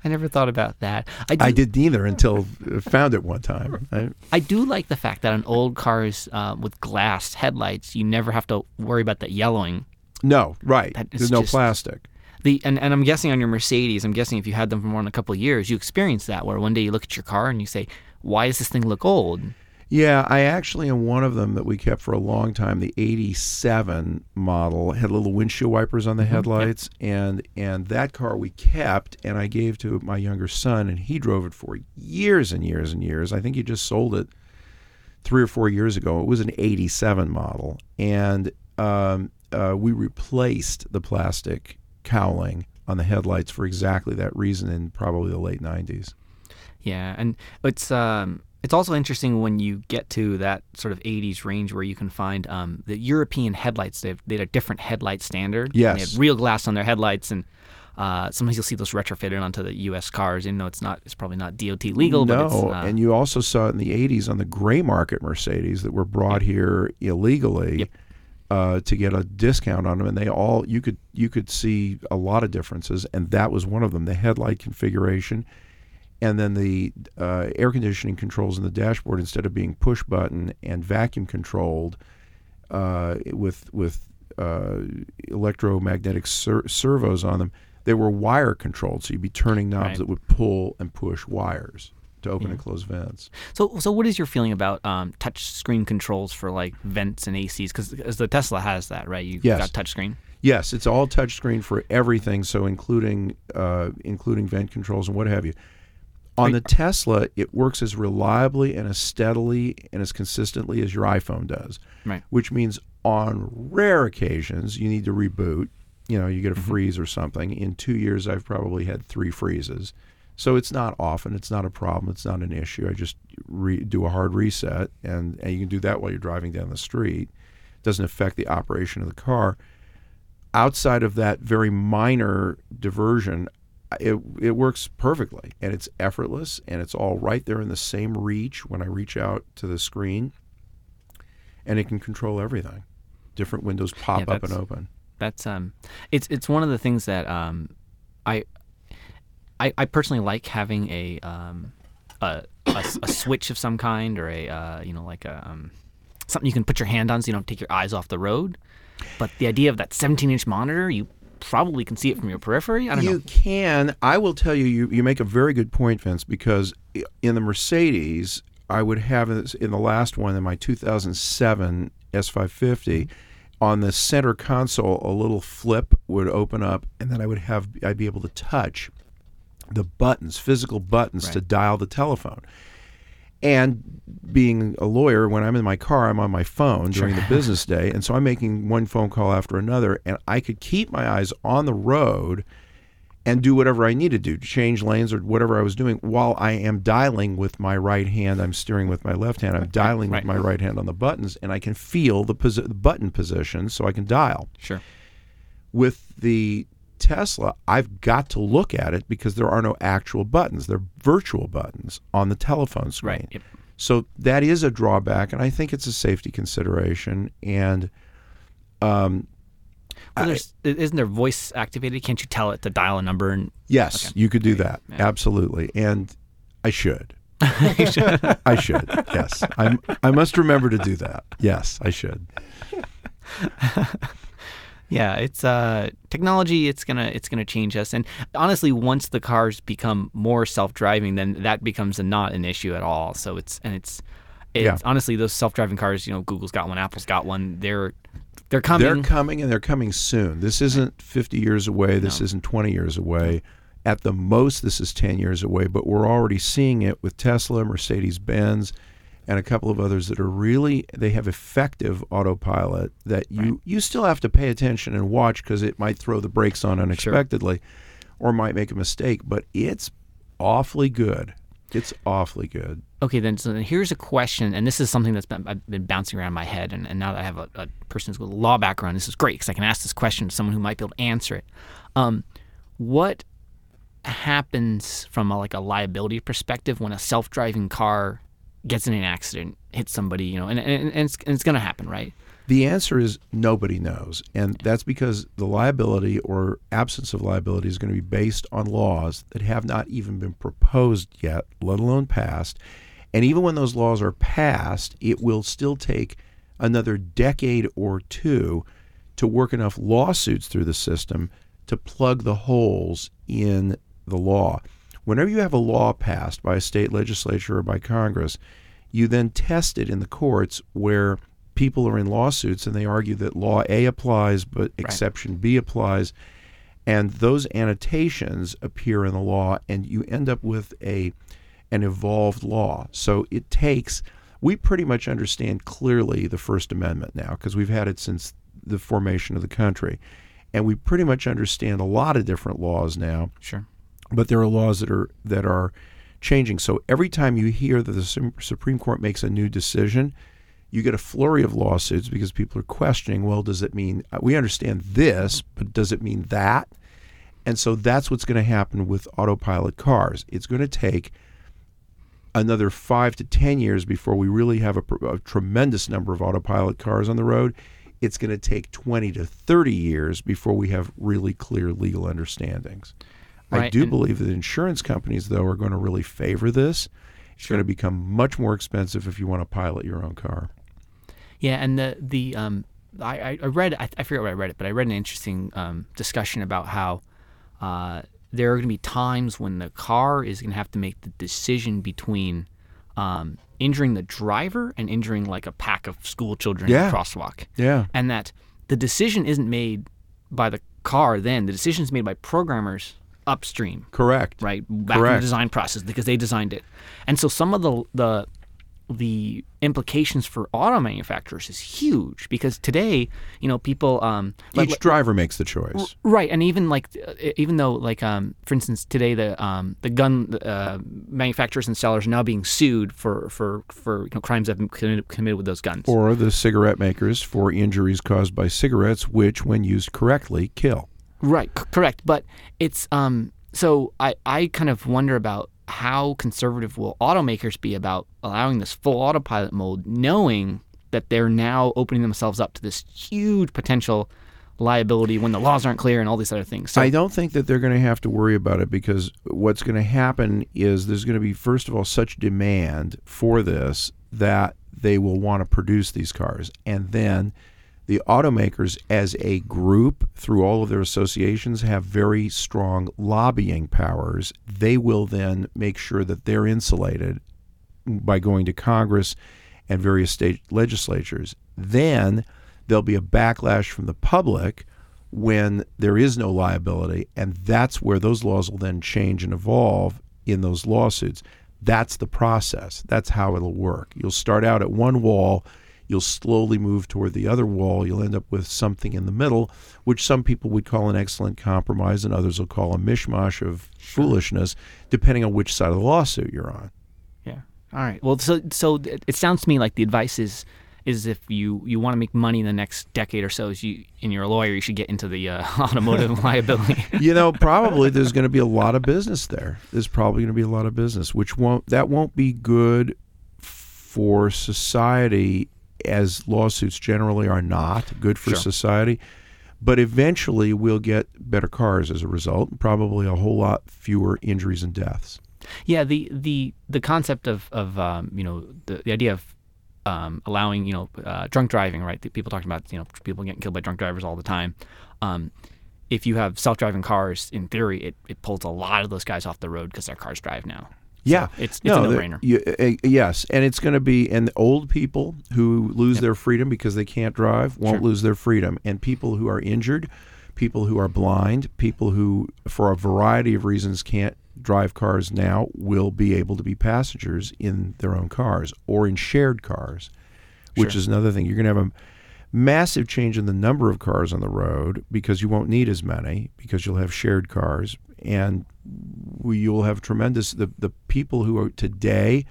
I never thought about that. I do, I did neither until found it one time. I, I do like the fact that on old cars uh, with glass headlights, you never have to worry about that yellowing. No, right. That There's no just- plastic. The and, and I'm guessing on your Mercedes, I'm guessing if you had them for more than a couple of years, you experienced that where one day you look at your car and you say, "Why does this thing look old?" Yeah, I actually in one of them that we kept for a long time, the '87 model had little windshield wipers on the headlights, and and that car we kept, and I gave to my younger son, and he drove it for years and years and years. I think he just sold it three or four years ago. It was an '87 model, and um, uh, we replaced the plastic cowling on the headlights for exactly that reason in probably the late '90s. Yeah, and it's um it's also interesting when you get to that sort of 80s range where you can find um, the European headlights. They have, they had a different headlight standard. and Yes. They had real glass on their headlights, and uh, sometimes you'll see those retrofitted onto the U.S. cars. Even though it's not, it's probably not DOT legal. no, but it's, uh, and you also saw it in the '80s on the gray market Mercedes that were brought here illegally Yep. Uh, to get a discount on them, and they all you could you could see a lot of differences, and that was one of them: the headlight configuration, and then the uh, air conditioning controls in the dashboard instead of being push button and vacuum controlled uh, with with uh, electromagnetic ser- servos on them. They were wire controlled, so you'd be turning knobs Right. that would pull and push wires to open Yeah. and close vents. So, so what is your feeling about um, touch screen controls for like vents and ACs? Because the Tesla has that, right? You Yes. got touch screen. Yes, it's all touch screen for everything, so including uh, including vent controls and what have you. On the Tesla, it works as reliably and as steadily and as consistently as your iPhone does. Right. Which means on rare occasions you need to reboot. You know, you get a freeze or something. In two years, I've probably had three freezes. So it's not often. It's not a problem. It's not an issue. I just re- do a hard reset, and, and you can do that while you're driving down the street. It doesn't affect the operation of the car outside of that very minor diversion, it it works perfectly and it's effortless and it's all right there in the same reach when I reach out to the screen, and it can control everything. Different windows pop Yeah, up and open. That's um, it's it's one of the things that um, I, I I personally like having a um, a, a, a switch of some kind or a uh, you know like a um, something you can put your hand on so you don't take your eyes off the road. But the idea of that 17 inch monitor, you probably can see it from your periphery. I don't You know. can. I will tell you, you. You make a very good point, Vince, because in the Mercedes, I would have in the last one in my 2007 S550, on the center console, a little flip would open up, and then I would have I'd be able to touch the buttons, physical buttons, to dial the telephone. And being a lawyer, when I'm in my car, I'm on my phone during the business day. And so I'm making one phone call after another. And I could keep my eyes on the road and do whatever I needed to do, change lanes or whatever I was doing while I am dialing with my right hand. I'm steering with my left hand. I'm dialing right. with my right hand on the buttons. And I can feel the, posi- the button position so I can dial Sure. with the Tesla, I've got to look at it because there are no actual buttons. They're virtual buttons on the telephone screen. Right. Yep. So that is a drawback, and I think it's a safety consideration. And um, Well, there's, isn't there voice activated? Can't you tell it to dial a number and yes, Okay. you could do Okay. that Yeah. absolutely, and I should. I should. Yes, I'm. I must remember to do that. Yes, I should. Yeah, it's uh technology. It's gonna it's gonna change us. And honestly, once the cars become more self-driving, then that becomes a, not an issue at all. So it's and it's it's Yeah. honestly those self-driving cars. You know, Google's got one, Apple's got one. They're they're coming. They're coming, and they're coming soon. This isn't 50 years away. This No. isn't 20 years away. At the most, this is 10 years away. But we're already seeing it with Tesla, Mercedes Benz, and a couple of others that are really they have effective autopilot that you you still have to pay attention and watch because it might throw the brakes on unexpectedly, or might make a mistake. But it's awfully good. It's awfully good. Okay, then so then here's a question, and this is something that's been I've been bouncing around my head, and, and now that I have a, a person who's with a law background, this is great because I can ask this question to someone who might be able to answer it. Um, what happens from a, like a liability perspective when a self-driving car gets in an accident, hits somebody, you know, and, and, and it's, it's going to happen, right? The answer is nobody knows. And that's because the liability or absence of liability is going to be based on laws that have not even been proposed yet, let alone passed. And even when those laws are passed, it will still take another decade or two to work enough lawsuits through the system to plug the holes in the law. Whenever you have a law passed by a state legislature or by Congress, you then test it in the courts where people are in lawsuits and they argue that law A applies but exception B applies and those annotations appear in the law and you end up with a an evolved law. So it takes we pretty much understand clearly the First Amendment now because we've had it since the formation of the country. And we pretty much understand a lot of different laws now Sure. But there are laws that are that are changing. So every time you hear that the Supreme Court makes a new decision, you get a flurry of lawsuits because people are questioning. Well, does it mean uh, we understand this, but does it mean that? And so that's what's going to happen with autopilot cars. It's going to take another five to ten years before we really have a, a tremendous number of autopilot cars on the road. It's going to take 20 to 30 years before we have really clear legal understandings. I do and- believe that insurance companies, though, are going to really favor this. It's going to become much more expensive if you want to pilot your own car. Yeah, and the the um, I I read I, I forget where I read it, but I read an interesting um, discussion about how uh, there are going to be times when the car is going to have to make the decision between um, injuring the driver and injuring like a pack of school children in a crosswalk, Yeah. and that the decision isn't made by the car. Then the decision is made by programmers upstream Correct. right back in Correct. the design process because they designed it and so some of the the the implications for auto manufacturers is huge because today you know people um like- Each driver makes the choice. right and even like even though like um for instance today the um the gun uh, manufacturers and sellers are now being sued for for for you know crimes that have been committed, committed with those guns Or the cigarette makers for injuries caused by cigarettes, which, when used correctly, kill. Right, c- correct. But it's um so I I kind of wonder about how conservative will automakers be about allowing this full autopilot mode knowing that they're now opening themselves up to this huge potential liability when the laws aren't clear and all these other things. So I don't think that they're going to have to worry about it because what's going to happen is there's going to be, first of all, such demand for this that they will want to produce these cars. And then the automakers, as a group, through all of their associations, have very strong lobbying powers. They will then make sure that they're insulated by going to Congress and various state legislatures. Then there'll be a backlash from the public when there is no liability, and that's where those laws will then change and evolve in those lawsuits. That's the process. That's how it'll work. You'll start out at one wall, you'll slowly move toward the other wall, you'll end up with something in the middle, which some people would call an excellent compromise, and others will call a mishmash of foolishness, depending on which side of the lawsuit you're on. yeah. All right. Well, so so it it sounds to me like the advice is is if you you want to make money in the next decade or so, is you and you're a lawyer, you should get into the uh, automotive liability. you know, probably there's going to be a lot of business there. There's probably going to be a lot of business, which won't that won't be good for society, as lawsuits generally are not good for Sure. society. But eventually, we'll get better cars as a result, probably a whole lot fewer injuries and deaths. Yeah, the the the concept of of um, you know the, the idea of um, allowing you know uh, drunk driving, right? The people talking about you know people getting killed by drunk drivers all the time. Um, if you have self-driving cars, in theory, it, it pulls a lot of those guys off the road because their cars drive now. Yeah, it's, it's no, a no-brainer. you- uh, yes, and it's going to be and old people who lose their freedom because they can't drive won't Sure. lose their freedom, and people who are injured, people who are blind, people who for a variety of reasons can't drive cars now will be able to be passengers in their own cars or in shared cars, which Sure. is another thing. You're going to have a massive change in the number of cars on the road because you won't need as many because you'll have shared cars and we, you'll have tremendous the, the people who are today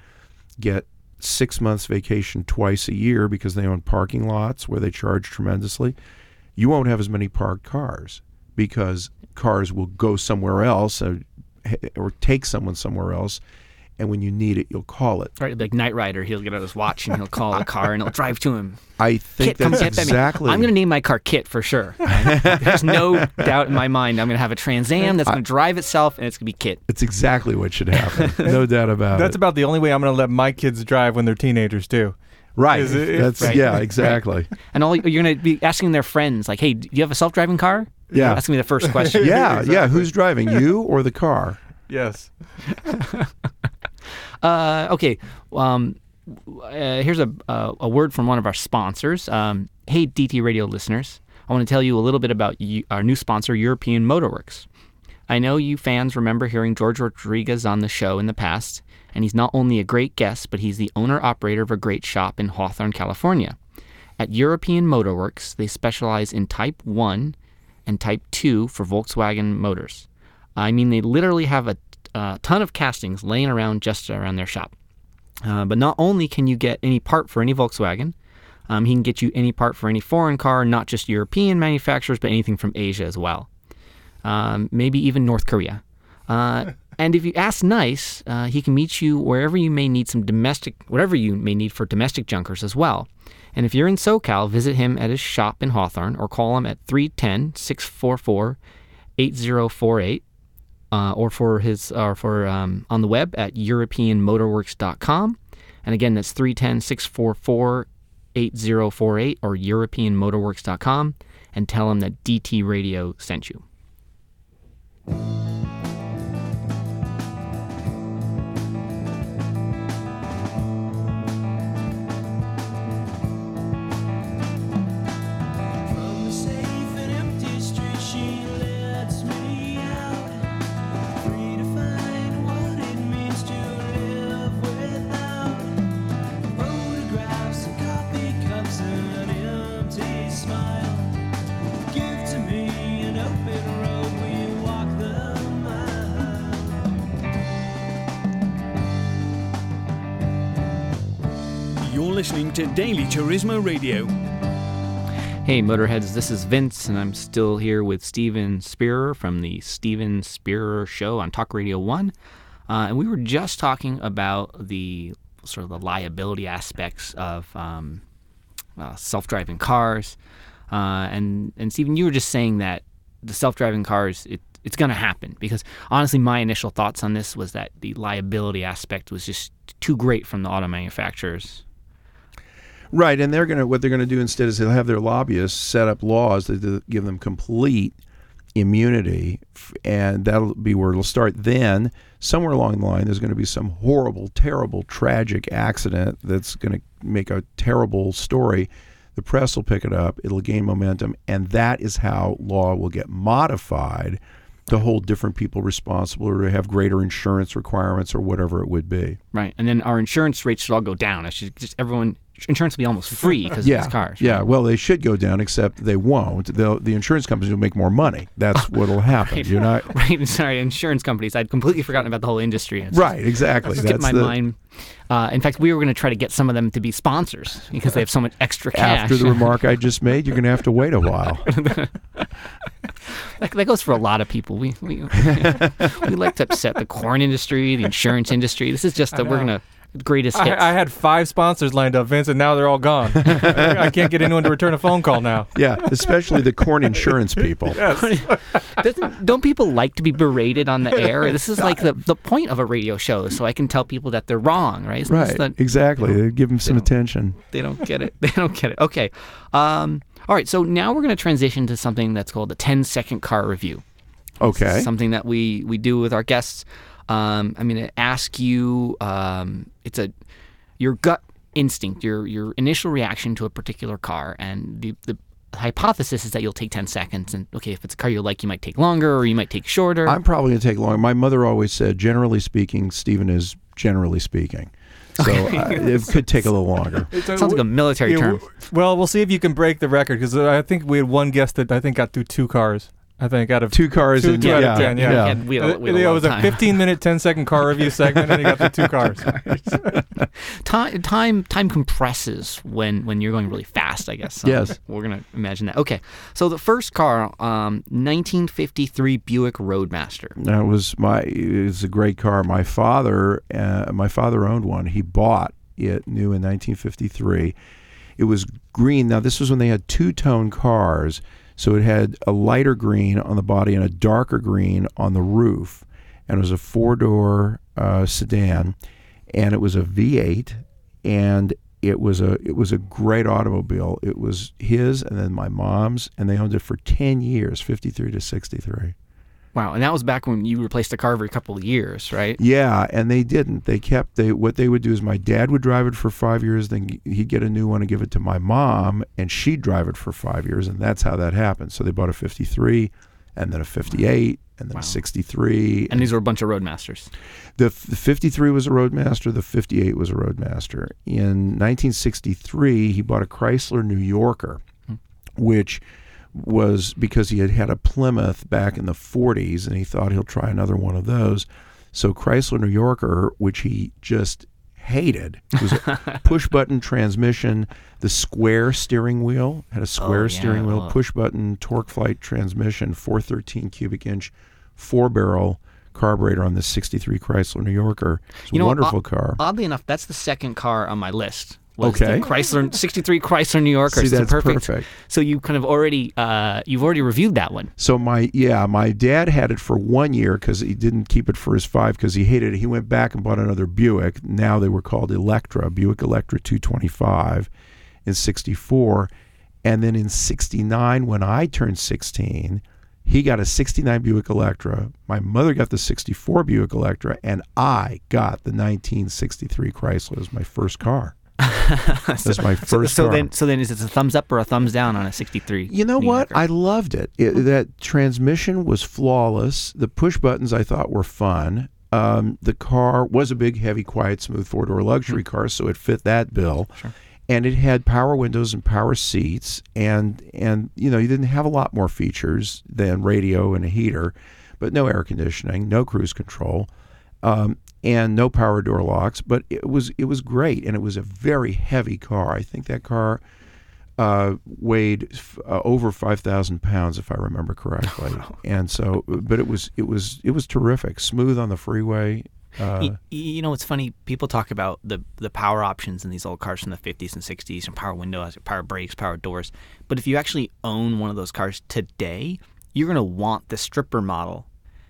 get six months vacation twice a year because they own parking lots where they charge tremendously. You won't have as many parked cars because cars will go somewhere else uh, or, or take someone somewhere else and when you need it you'll call it Right, like Knight Rider, he'll get out his watch and he'll call a car and it'll drive to him. i think KITT, that's get exactly I'm going to name my car KITT for sure. There's no doubt in my mind. I'm going to have a Trans Am that's going to drive itself, and it's going to be KITT. it's exactly what should happen no doubt about That's it That's about the only way I'm going to let my kids drive when they're teenagers too. right is it- that's Right. yeah exactly And all you're going to be asking their friends, like, "Hey, do you have a self-driving car?" Yeah. that's going to be the first question. Yeah, yeah. Who's driving, you or the car? Yes. Uh, okay. Um, uh, here's a, uh, a word from one of our sponsors. Um, hey, DT Radio listeners, I want to tell you a little bit about you, our new sponsor, European Motorworks. I know you fans remember hearing George Rodriguez on the show in the past, and he's not only a great guest, but he's the owner operator of a great shop in Hawthorne, California. At European Motorworks, they specialize in Type 1 and Type 2 for Volkswagen motors. I mean, they literally have a, a ton of castings laying around just around their shop. Uh, but not only can you get any part for any Volkswagen, um, he can get you any part for any foreign car, not just European manufacturers, but anything from Asia as well. Um, maybe even North Korea. Uh, and if you ask nice, uh, he can meet you wherever you may need some domestic, whatever you may need for domestic junkers as well. And if you're in SoCal, visit him at his shop in Hawthorne or call him at 310 644 8048 uh, or for his or for um, on the web at europeanmotorworks.com and again that's 310-644-8048 or europeanmotorworks.com and tell him that dt radio sent you to Daily Turismo Radio. hey motorheads this is vince and i'm still here with steven Spierer from the steven Spierer show on talk radio 1 uh, and we were just talking about the sort of the liability aspects of um, uh, self-driving cars. Uh, and and Stephen, you were just saying that the self-driving cars it, it's going to happen. Because honestly my initial thoughts on this was that the liability aspect was just too great from the auto manufacturers Right, and they're gonna what they're gonna do instead is they'll have their lobbyists set up laws that give them complete immunity, and that'll be where it'll start. Then somewhere along the line, there's going to be some horrible, terrible, tragic accident that's going to make a terrible story. The press will pick it up. It'll gain momentum, and that is how law will get modified to hold different people responsible or to have greater insurance requirements or whatever it would be. Right, and then our insurance rates should all go down. It should just everyone insurance will be almost free because yeah, of these cars. Yeah, well, they should go down, except they won't. They'll, the insurance companies will make more money. That's what'll happen. Right. You're not right. Sorry, insurance companies. I'd completely forgotten about the whole industry. It's right. Exactly. Just, That's my the, mind. Uh, in fact, we were going to try to get some of them to be sponsors because they have so much extra cash. After the remark I just made, you're going to have to wait a while. that, that goes for a lot of people. We we, we like to upset the corn industry, the insurance industry. This is just that we're going to greatest hits. I, I had five sponsors lined up, Vince, and now they're all gone. I can't get anyone to return a phone call now. Yeah, especially the corn insurance people. Doesn't, don't people like to be berated on the air? This is like the, the point of a radio show, so I can tell people that they're wrong, right? Isn't Right, the- exactly. Give them some don't- attention. they don't get it. They don't get it. Okay. Um, all right. So now we're going to transition to something that's called the 10 second car review. Okay. Something that we, we do with our guests. Um, I'm going to ask you. Um, it's a your gut instinct, your your initial reaction to a particular car, and the the hypothesis is that you'll take 10 seconds. And okay, if it's a car you like, you might take longer, or you might take shorter. I'm probably going to take longer. My mother always said, generally speaking, Stephen is generally speaking. So uh, it could take a little longer. It Sounds like a military Yeah, term. Well, we'll see if you can break the record because I think we had one guest that I think got through two cars. I think out of Two cars Two- and two out yeah, of 10, yeah. We had- we had we had it was a 15 minute, 10 second car review segment, and he got the two cars. time time time compresses when when you're going really fast i guess so Yes. we're gonna imagine that okay so the first car um 1953 buick roadmaster That was my. It's a great car. My father, uh, my father owned one. He bought it new in 1953. It was green. Now this was when they had two-tone cars, so it had a lighter green on the body and a darker green on the roof, and it was a four-door uh, sedan, and it was a V8, and it was a it was a great automobile. It was his and then my mom's, and they owned it for 10 years, 53 to 63. Wow and that was back when you replaced the car every couple of years right Yeah, and they didn't. They kept they what they would do is my dad would drive it for five years, then he'd get a new one and give it to my mom, and she'd drive it for five years, and that's how that happened. So they bought a '53, and then a '58, and then Wow. a '63. and these were a bunch of roadmasters The, the 53 was a Roadmaster. The 58 was a Roadmaster. In 1963, he bought a Chrysler New Yorker, hmm. which was because he had had a Plymouth back in the 40s and he thought he'll try another one of those. So Chrysler New Yorker, which he just hated, was a push button transmission, the square steering wheel had a oh, square yeah, steering wheel, oh. push button TorqueFlite transmission, 413 cubic inch, four barrel carburetor on this 63 Chrysler New Yorker. It's a You know, wonderful o- car. oddly enough that's the second car on my list was Okay. the chrysler 63 chrysler new yorker See, the that's perfect, perfect. so you kind of already uh you've already reviewed that one So my yeah, my dad had it for one year because he didn't keep it for his five because he hated it. He went back and bought another Buick. Now they were called Electra, Buick Electra 225 in 64. And then in 69, when I turned 16, he got a 69 Buick Electra. My mother got the 64 Buick Electra, and I got the 1963 Chrysler. Was my first car. That was my so, first so car. then so then is it a thumbs up or a thumbs down on a 63 You know what? I loved it. it. That transmission was flawless. The push buttons I thought were fun. Um, the car was a big, heavy, quiet, smooth four door luxury car, so it fit that bill. Sure. And it had power windows and power seats, and and you know you didn't have a lot more features than radio and a heater, but no air conditioning, no cruise control, um, and no power door locks. But it was it was great, and it was a very heavy car. I think that car uh, weighed f- uh, over five thousand pounds, if I remember correctly. And so, but it was it was it was terrific, smooth on the freeway. Uh, Y- you know, it's funny. People talk about the the power options in these old cars from the 50s and 60s, and power windows, power brakes, power doors. But if you actually own one of those cars today, you're going to want the stripper model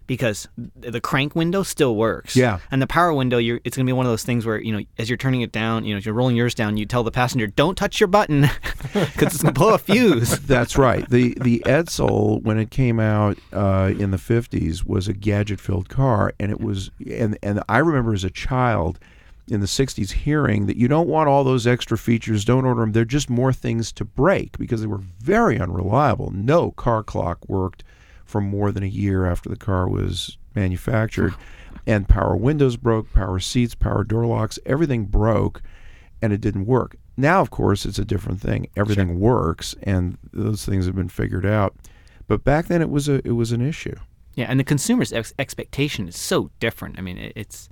because the crank window still works. Yeah. And the power window, you're, it's going to be one of those things where you know, as you're turning it down, you know, as you're rolling yours down, you tell the passenger, "Don't touch your button," because it's going to blow a fuse. That's right. The the Edsel when it came out uh, in the fifties was a gadget filled car, and it was and and I remember as a child in the '60s hearing that you don't want all those extra features. Don't order them. They're just more things to break because they were very unreliable. No car clock worked for more than a year after the car was manufactured, and power windows broke, power seats, power door locks, everything broke and it didn't work. Now, of course, it's a different thing. Everything works, and those things have been figured out. But back then, it was a it was an issue. Yeah, and the consumer's ex- expectation is so different. I mean, it, it's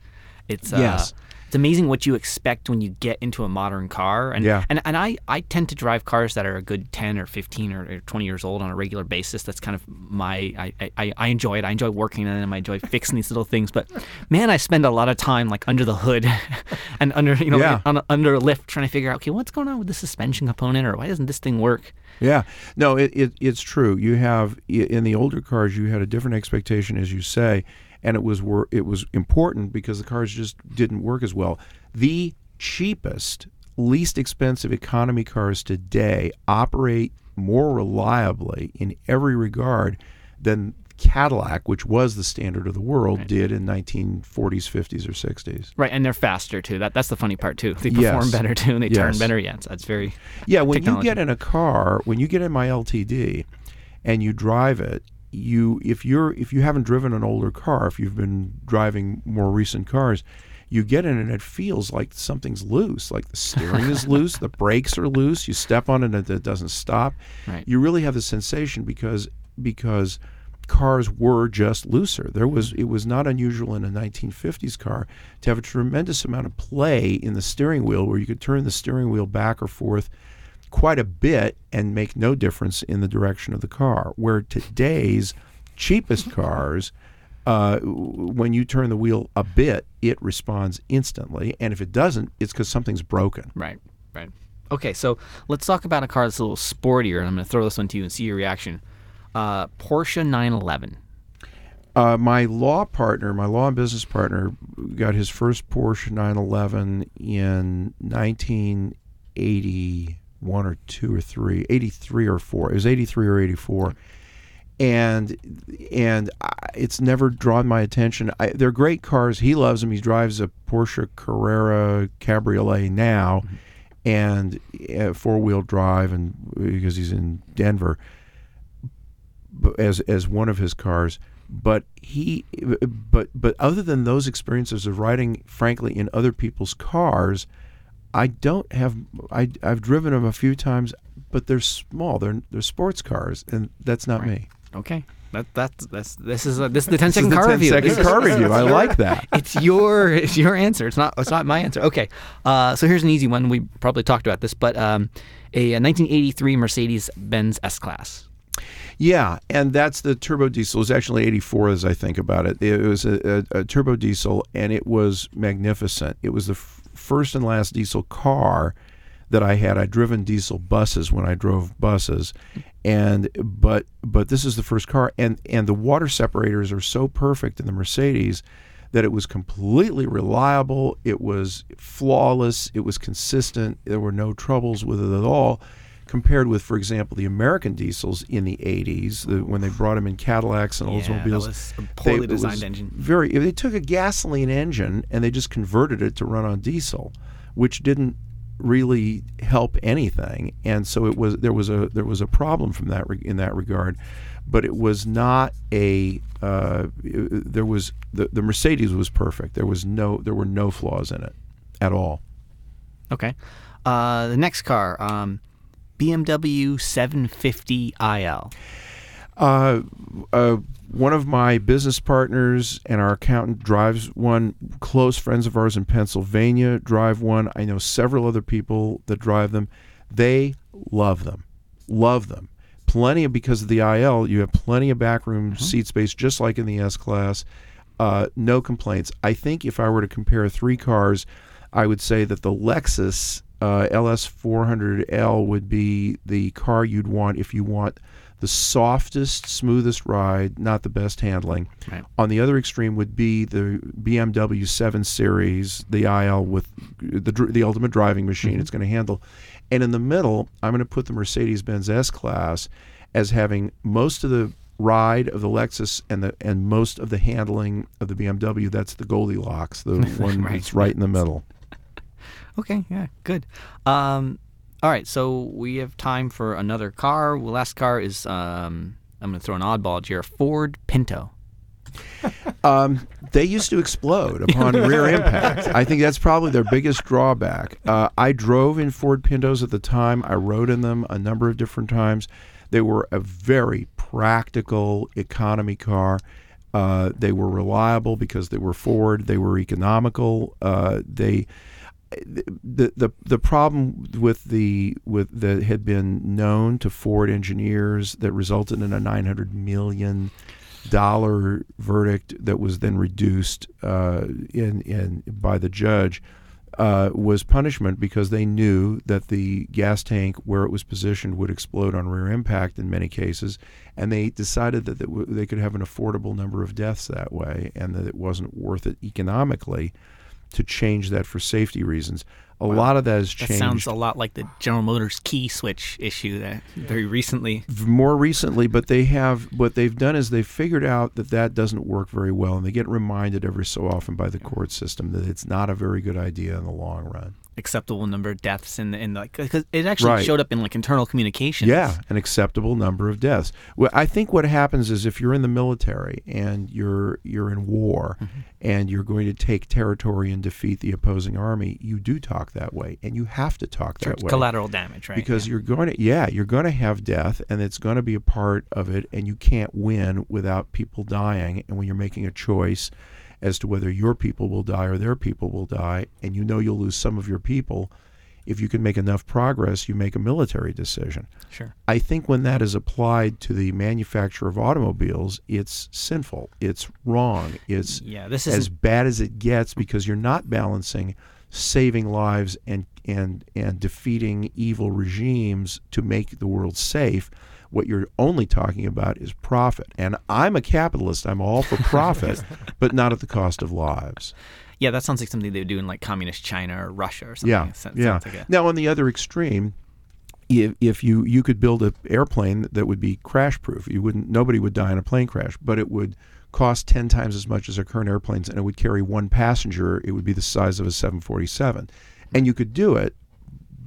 It's uh, Yes. It's amazing what you expect when you get into a modern car, and Yeah. and, and I, I tend to drive cars that are a good ten or fifteen or, or twenty years old on a regular basis. That's kind of my I, I, I enjoy it. I enjoy working on them. I enjoy fixing these little things. But man, I spend a lot of time like under the hood and under you know Yeah. on a, under a lift trying to figure out okay what's going on with the suspension component or why doesn't this thing work? Yeah, no, it, it it's true. You have in the older cars, you had a different expectation, as you say, and it was wor- it was important because the cars just didn't work as well. The cheapest, least expensive economy cars today operate more reliably in every regard than Cadillac, which was the standard of the world, did in 1940s, 50s, or 60s. Right, and they're faster too. That that's the funny part too. They perform Yes. better too, and they turn better. Yeah, so that's very Yeah, when you get in a car, when you get in my LTD and you drive it, you if you're if you haven't driven an older car, if you've been driving more recent cars, you get in and it feels like something's loose, like the steering is loose, the brakes are loose, you step on it and it doesn't stop. Right. You really have the sensation because because cars were just looser. There was it was not unusual in a 1950s car to have a tremendous amount of play in the steering wheel where you could turn the steering wheel back or forth quite a bit and make no difference in the direction of the car. Where today's cheapest cars, uh, when you turn the wheel a bit, it responds instantly, and if it doesn't, it's because something's broken. Right, right. Okay, so let's talk about a car that's a little sportier, and I'm going to throw this one to you and see your reaction. Uh, Porsche 911. Uh, my law partner, my law and business partner, got his first Porsche 911 in 1981 or two or three, 83 or four. It was 83 or 84, and and I, it's never drawn my attention. I, they're great cars. He loves them. He drives a Porsche Carrera Cabriolet now, and uh, four wheel drive, and because he's in Denver as as one of his cars. But he, but but other than those experiences of riding, frankly, in other people's cars, I don't have. I I've driven them a few times, but they're small. They're they're sports cars, and that's not me. Okay, that that's that's this is a, this is the 10 This is second the car 10 review. second This is- car review. I like that. It's your it's your answer. It's not it's not my answer. Okay, uh, so here's an easy one. We probably talked about this, but um, a, 1983 Mercedes Benz S Class. Yeah, and that's the turbo diesel. It was actually 84 as I think about it. It was a, a, a turbo diesel, and it was magnificent. It was the f- first and last diesel car that I had. I'd driven diesel buses when I drove buses, and but but this is the first car, and and the water separators are so perfect in the Mercedes that it was completely reliable. It was flawless. It was consistent. There were no troubles with it at all compared with, for example, the American diesels in the 80s, the, when they brought them in Cadillacs and Yeah, Oldsmobiles. was a they- poorly it designed engine. Very. They took a gasoline engine and they just converted it to run on diesel, which didn't really help anything. And so it was there was a there was a problem from that re- in that regard, but it was not a uh, there was the, the Mercedes was perfect. There was no there were no flaws in it at all. Okay, uh, the next car, um, BMW 750 IL. Uh, uh, one of my business partners and our accountant drives one. Close friends of ours in Pennsylvania drive one. I know several other people that drive them. They love them, love them. Plenty of because of the IL, you have plenty of backroom seat space, just like in the S class. Uh, no complaints. I think if I were to compare three cars, I would say that the Lexus uh, LS400L would be the car you'd want if you want the softest, smoothest ride, not the best handling. Right. On the other extreme would be the BMW 7 Series, the IL with the the ultimate driving machine. It's going to handle. And in the middle, I'm going to put the Mercedes-Benz S-Class as having most of the ride of the Lexus and the and most of the handling of the BMW. That's the Goldilocks, the one Right. that's right in the middle. Okay, yeah, good. Um, all right, so we have time for another car. The last car is um, I'm going to throw an oddball at you here. Ford Pinto. Um, they used to explode upon rear impact. I think that's probably their biggest drawback. Uh, I drove in Ford Pintos at the time. I rode in them a number of different times. They were a very practical economy car. Uh, they were reliable because they were Ford. They were economical. Uh, they the the the problem with the with that had been known to Ford engineers that resulted in a 900 million dollar verdict that was then reduced uh, in in by the judge uh, was punishment because they knew that the gas tank where it was positioned would explode on rear impact in many cases, and they decided that w- they could have an affordable number of deaths that way, and that it wasn't worth it economically to change that for safety reasons. A lot of that has changed. That sounds a lot like the General Motors key switch issue that very recently. more recently, but they have what they've done is they've figured out that that doesn't work very well, and they get reminded every so often by the court system that it's not a very good idea in the long run. Acceptable number of deaths in the in like because it actually Right. showed up in like internal communications. Yeah, an acceptable number of deaths. Well, I think what happens is if you're in the military and you're you're in war Mm-hmm. and you're going to take territory and defeat the opposing army, you do talk that way, and you have to talk that way. collateral damage, right? because Yeah. you're going to yeah you're going to have death and it's going to be a part of it and you can't win without people dying and when you're making a choice as to whether your people will die or their people will die and you know you'll lose some of your people if you can make enough progress you make a military decision sure. i think when that is applied to the manufacture of automobiles it's sinful it's wrong it's Yeah, this as bad as it gets because you're not balancing saving lives and and and defeating evil regimes to make the world safe. What you're only talking about is profit. And I'm a capitalist. I'm all for profit, but not at the cost of lives. yeah. That sounds like something they would do in like communist China or Russia or something. Yeah, sounds- yeah. sounds like a- Now, on the other extreme, if, if you you could build an airplane that would be crash proof, you wouldn't nobody would die in a plane crash, but it would cost ten times as much as our current airplanes, and it would carry one passenger. It would be the size of a 747, and you could do it,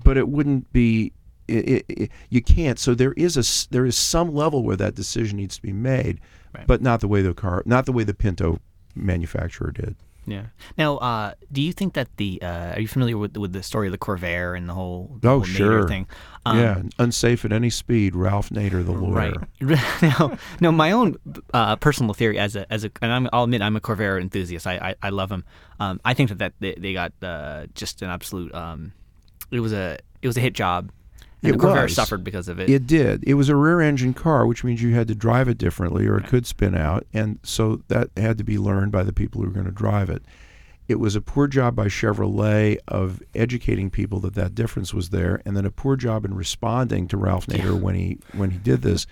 but it wouldn't be. It, it, you can't. So there is a there is some level where that decision needs to be made, Right. but not the way the car, not the way the Pinto manufacturer did. Yeah. Now, uh, do you think that the uh, are you familiar with with the story of the Corvair and the whole, the Oh, whole sure. thing? Um, yeah, unsafe at any speed. Ralph Nader, the lawyer. Right. now, no, my own uh, personal theory as a as a, and I'm, I'll admit I'm a Corvair enthusiast. I I, I love them. Um, I think that, that they, they got uh, just an absolute. Um, it was a it was a hit job. And It the Corvair was. suffered because of it. It did. It was a rear engine car, which means you had to drive it differently or it could spin out. And so that had to be learned by the people who were going to drive it. It was a poor job by Chevrolet of educating people that that difference was there, and then a poor job in responding to Ralph Nader when he when he did this.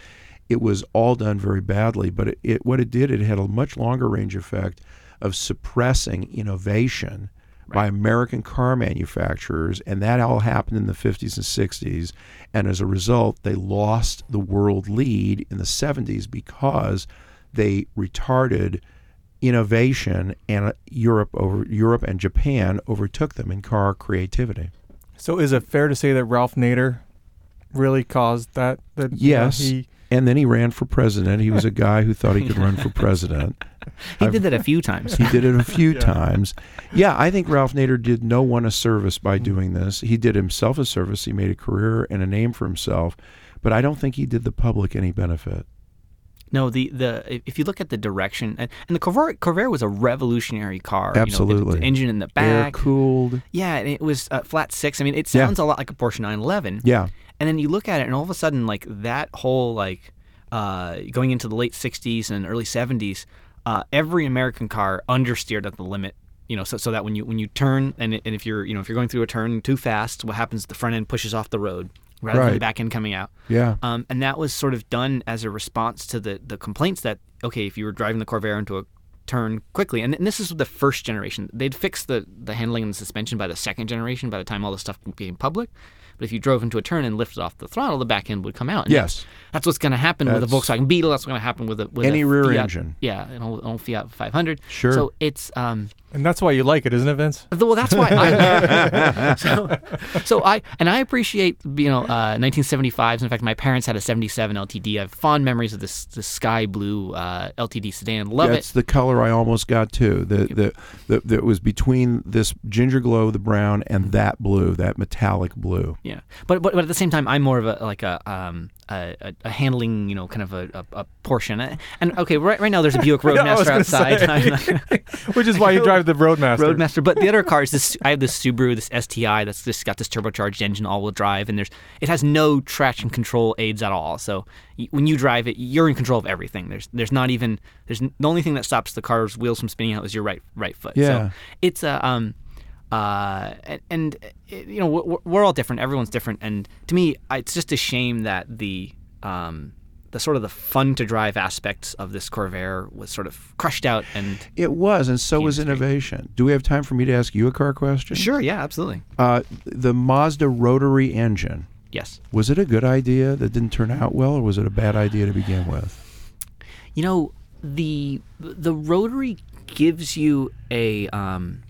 It was all done very badly, but it, it what it did it had a much longer range effect of suppressing innovation by American car manufacturers, and that all happened in the 50s and 60s. And as a result, they lost the world lead in the 70s because they retarded innovation, and Europe over Europe and Japan overtook them in car creativity. So is it fair to say that Ralph Nader really caused that? That you know, Yes. he And then he ran for president. He was a guy who thought he could run for president. he I've- did that a few times. He did it a few times. Yeah, I think Ralph Nader did no one a service by doing this. He did himself a service. He made a career and a name for himself, but I don't think he did the public any benefit. No, the the if you look at the direction and, and the Corvair, Corvair was a revolutionary car. you know, the- Absolutely. the, engine in the back, Air back. cooled. Yeah, and it was uh, flat six. I mean, it Yeah. sounds a lot like a Porsche 911. Yeah. And then you look at it, and all of a sudden, like that whole like uh, going into the late '60s and early '70s, uh, every American car understeered at the limit. You know, so, so that when you when you turn and, and if you're you know if you're going through a turn too fast, what happens? The front end pushes off the road rather than the back end coming out. Yeah. Um, and that was sort of done as a response to the, the complaints that, okay, if you were driving the Corvair into a turn quickly, and, and this is the first generation, they'd fixed the, the handling and the suspension by the second generation by the time all this stuff became public. But if you drove into a turn and lifted off the throttle, the back end would come out. And Yes. That's what's going to happen with a Volkswagen Beetle. That's what's going to happen with a with Any a rear Fiat- engine. Yeah, an old, old Fiat 500. Sure. So it's um, and that's why you like it, isn't it, Vince? well, that's why. I, so, so I and I appreciate you know uh, 1975s. In fact, my parents had a 77 LTD. I have fond memories of this, this sky blue uh, LTD sedan. Love That's it. That's the color I almost got too. The the, the the was between this ginger glow, the brown, and that blue, that metallic blue. Yeah, but, but but at the same time, I'm more of a like a um a, a, a handling, you know, kind of a, a, portion. And okay, right, right now there's a Buick Roadmaster outside. say. I'm not gonna- Which is why you drive the Roadmaster. Roadmaster. But the other car is this I have this Subaru, this STI that's just got this turbocharged engine, all-wheel drive, and there's it has no traction control aids at all. So when you drive it, you're in control of everything. There's there's not even there's the only thing that stops the car's wheels from spinning out is your right right foot. Yeah. So it's a um. Uh, and, and uh, you know we're, we're all different. Everyone's different, and to me, it's just a shame that the um, the sort of the fun to drive aspects of this Corvair was sort of crushed out. And It was, and so was innovation. Do we have time for me to ask you a car question? sure, yeah, absolutely, Uh, the Mazda rotary engine. yes. Was it a good idea that didn't turn out well, or was it a bad idea to begin with? You know, the the rotary gives you a um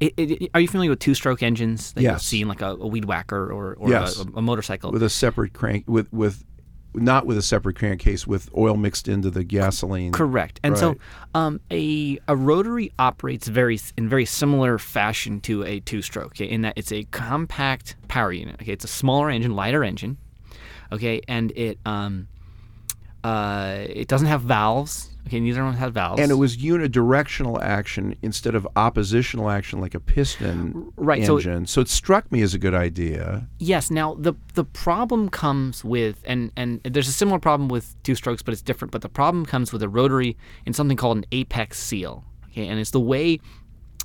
it, it, are you familiar with two-stroke engines that Yes. see like a, a weed whacker or, or Yes. a, a motorcycle? With a separate crank, with with not with a separate crankcase, with oil mixed into the gasoline. Correct. And so um, a a rotary operates very in very similar fashion to a two-stroke okay, in that it's a compact power unit. Okay, it's a smaller engine, lighter engine. Okay, and it um uh it doesn't have valves. Okay, neither one has valves. And it was unidirectional action instead of oppositional action like a piston Right, so- engine. So, it struck me as a good idea. Yes. Now the the problem comes with and and there's a similar problem with two strokes, but it's different. But the problem comes with a rotary and something called an apex seal. Okay, and it's the way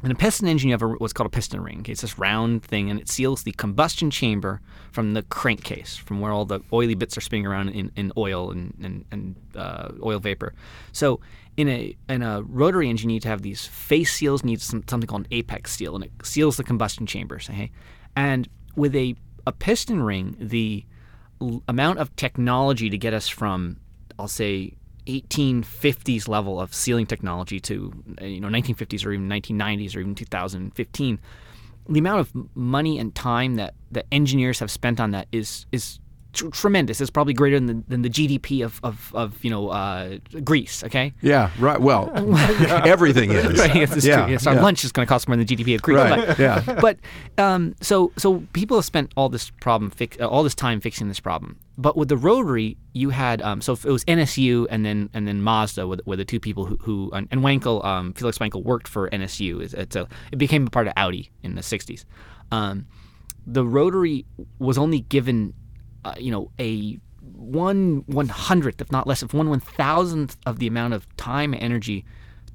in a piston engine you have a, what's called a piston ring. It's this round thing, and it seals the combustion chamber from the crankcase, from where all the oily bits are spinning around in, in oil and and, and uh, oil vapor. So in a in a rotary engine, you need to have these face seals. Needs some, something called an apex seal, and it seals the combustion chambers. Okay, and with a a piston ring, the l- amount of technology to get us from, I'll say, 1850s level of sealing technology to uh, you know 1950s or even 1990s or even 2015 the amount of money and time that that engineers have spent on that is is tr- tremendous it's probably greater than the, than the GDP of, of, of you know uh, Greece okay Yeah, right. Well, everything is. Right, yes, it's yeah, true. Yes, our yeah. lunch is going to cost more than the GDP of Greece Right, but, yeah. but um, so so people have spent all this problem fix, uh, all this time fixing this problem. But with the rotary, you had um, so it was NSU and then and then Mazda were, the- were the two people who, who and Wankel um, Felix Wankel worked for NSU. It's, it's a it became a part of Audi in the '60s. Um, the rotary was only given uh, you know a one one hundredth, if not less, of one one thousandth of the amount of time and energy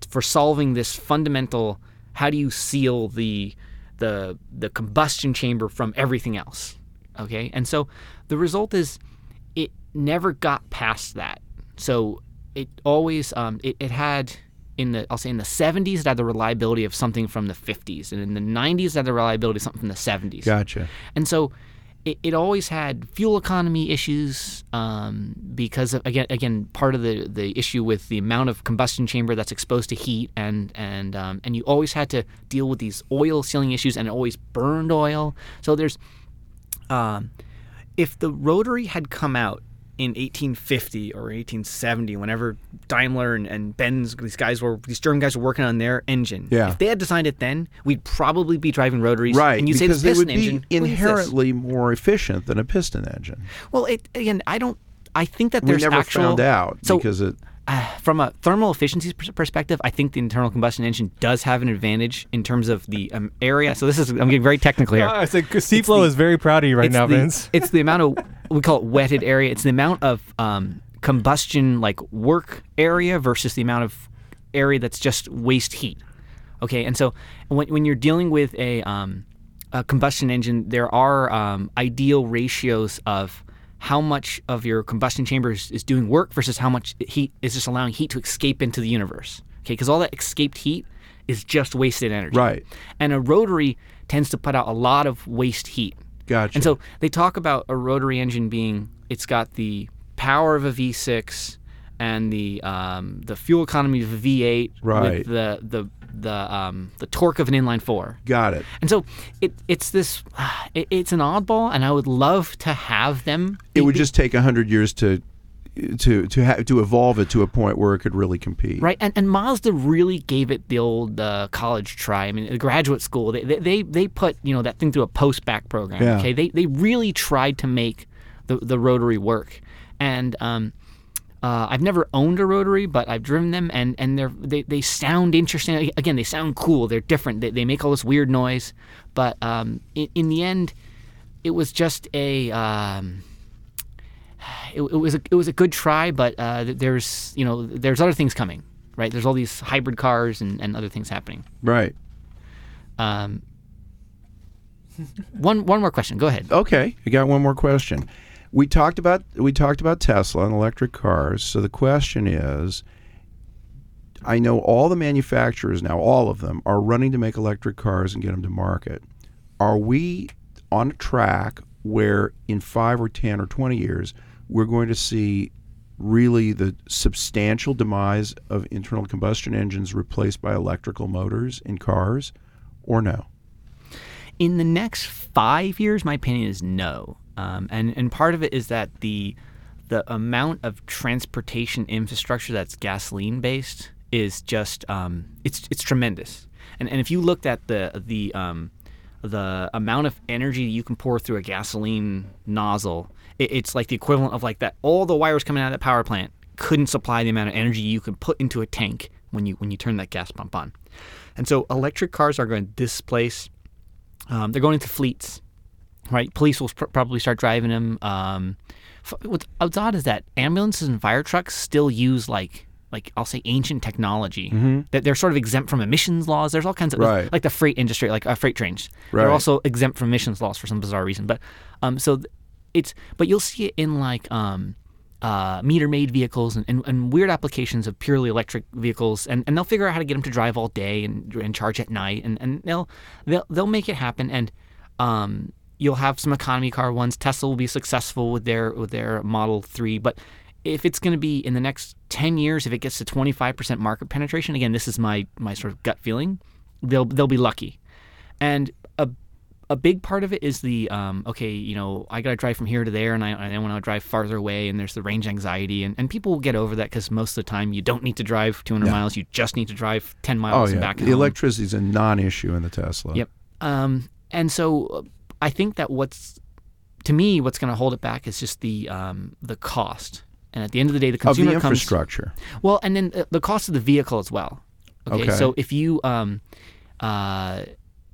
for solving this fundamental how do you seal the the the combustion chamber from everything else okay and so the result is never got past that so it always um, it, it had in the I'll say in the 70s it had the reliability of something from the 50s and in the 90s it had the reliability of something from the 70s Gotcha. and so it, it always had fuel economy issues um, because of, again again part of the, the issue with the amount of combustion chamber that's exposed to heat and and um, and you always had to deal with these oil sealing issues and it always burned oil. So there's um, if the rotary had come out in 1850 or 1870, whenever Daimler and, and Benz, these guys were, these German guys were working on their engine. Yeah. If they had designed it then, we'd probably be driving rotaries. Right, And you say because this they piston would be engine. what is inherently more efficient than a piston engine. Well, it again, I don't. I think that there's We never actual, found out So because it. uh, from a thermal efficiency pers- perspective, I think the internal combustion engine does have an advantage in terms of the um, area. So this is I'm getting very technical here. I said Seaflow the- is very proud of you right now, the, Vince. It's the amount of we call it wetted area. It's the amount of um, combustion like work area versus the amount of area that's just waste heat. Okay, and so when, when you're dealing with a, um, a combustion engine, there are um, ideal ratios of how much of your combustion chamber is, is doing work versus how much heat is just allowing heat to escape into the universe. Okay, because all that escaped heat is just wasted energy. Right. And a rotary tends to put out a lot of waste heat. Gotcha. And so they talk about a rotary engine being it's got the power of a V6 and the um, the fuel economy of a V8 Right. with the the the um, the torque of an inline four. Got it. And so it it's this it, it's an oddball, and I would love to have them. It would just take a hundred years to to to ha- to evolve it to a point where it could really compete. Right, and, and Mazda really gave it the old uh, college try. I mean, the graduate school, they, they, they, put you know that thing through a post back program. Yeah. Okay, they, they really tried to make the, the rotary work, and um, uh, I've never owned a rotary, but I've driven them, and and they're they, they sound interesting. Again, they sound cool. They're different. They, they make all this weird noise, but um, in, in the end, it was just a. Um, it, it was a, it was a good try, but uh, there's you know there's other things coming, right? There's all these hybrid cars and, and other things happening. Right. Um, one one more question. Go ahead. Okay, I got one more question. We talked about we talked about Tesla and electric cars. So the question is, I know all the manufacturers now, all of them, are running to make electric cars and get them to market. Are we on a track where in five or ten or twenty years we're going to see really the substantial demise of internal combustion engines replaced by electrical motors in cars, or no? in the next five years, my opinion is no. Um, and and part of it is that the the amount of transportation infrastructure that's gasoline based is just um, it's it's tremendous. And and if you looked at the the um, the amount of energy you can pour through a gasoline nozzle, it's like the equivalent of like that all the wires coming out of that power plant couldn't supply the amount of energy you could put into a tank when you when you turn that gas pump on. And so electric cars are going to displace um, they're going into fleets, right? Police will pr- probably start driving them. Um, f- what's, what's odd is that ambulances and fire trucks still use like like I'll say ancient technology. That they're sort of exempt from emissions laws. There's all kinds of Right. like the freight industry, like uh, freight trains. Right. They're also exempt from emissions laws for some bizarre reason. But um, so th- it's but you'll see it in like um, uh, meter maid vehicles and, and, and weird applications of purely electric vehicles and, and they'll figure out how to get them to drive all day and, and charge at night and, and they'll, they'll they'll make it happen and um, you'll have some economy car ones. Tesla will be successful with their with their Model 3 but if it's going to be in the next 10 years if it gets to 25% market penetration again this is my my sort of gut feeling they'll they'll be lucky. And a big part of it is the um, okay, you know, I got to drive from here to there, and I, I want to drive farther away, and there's the range anxiety, and, and people will get over that because most of the time you don't need to drive 200 miles, you just need to drive 10 Oh miles and yeah, back the electricity is a non-issue in the Tesla. Yep. Um, and so uh, I think that what's to me what's going to hold it back is just the um, the cost. And at the end of the day, the consumer Of the comes infrastructure. well, and then the- the cost of the vehicle as well. Okay, Okay. so if you um, uh,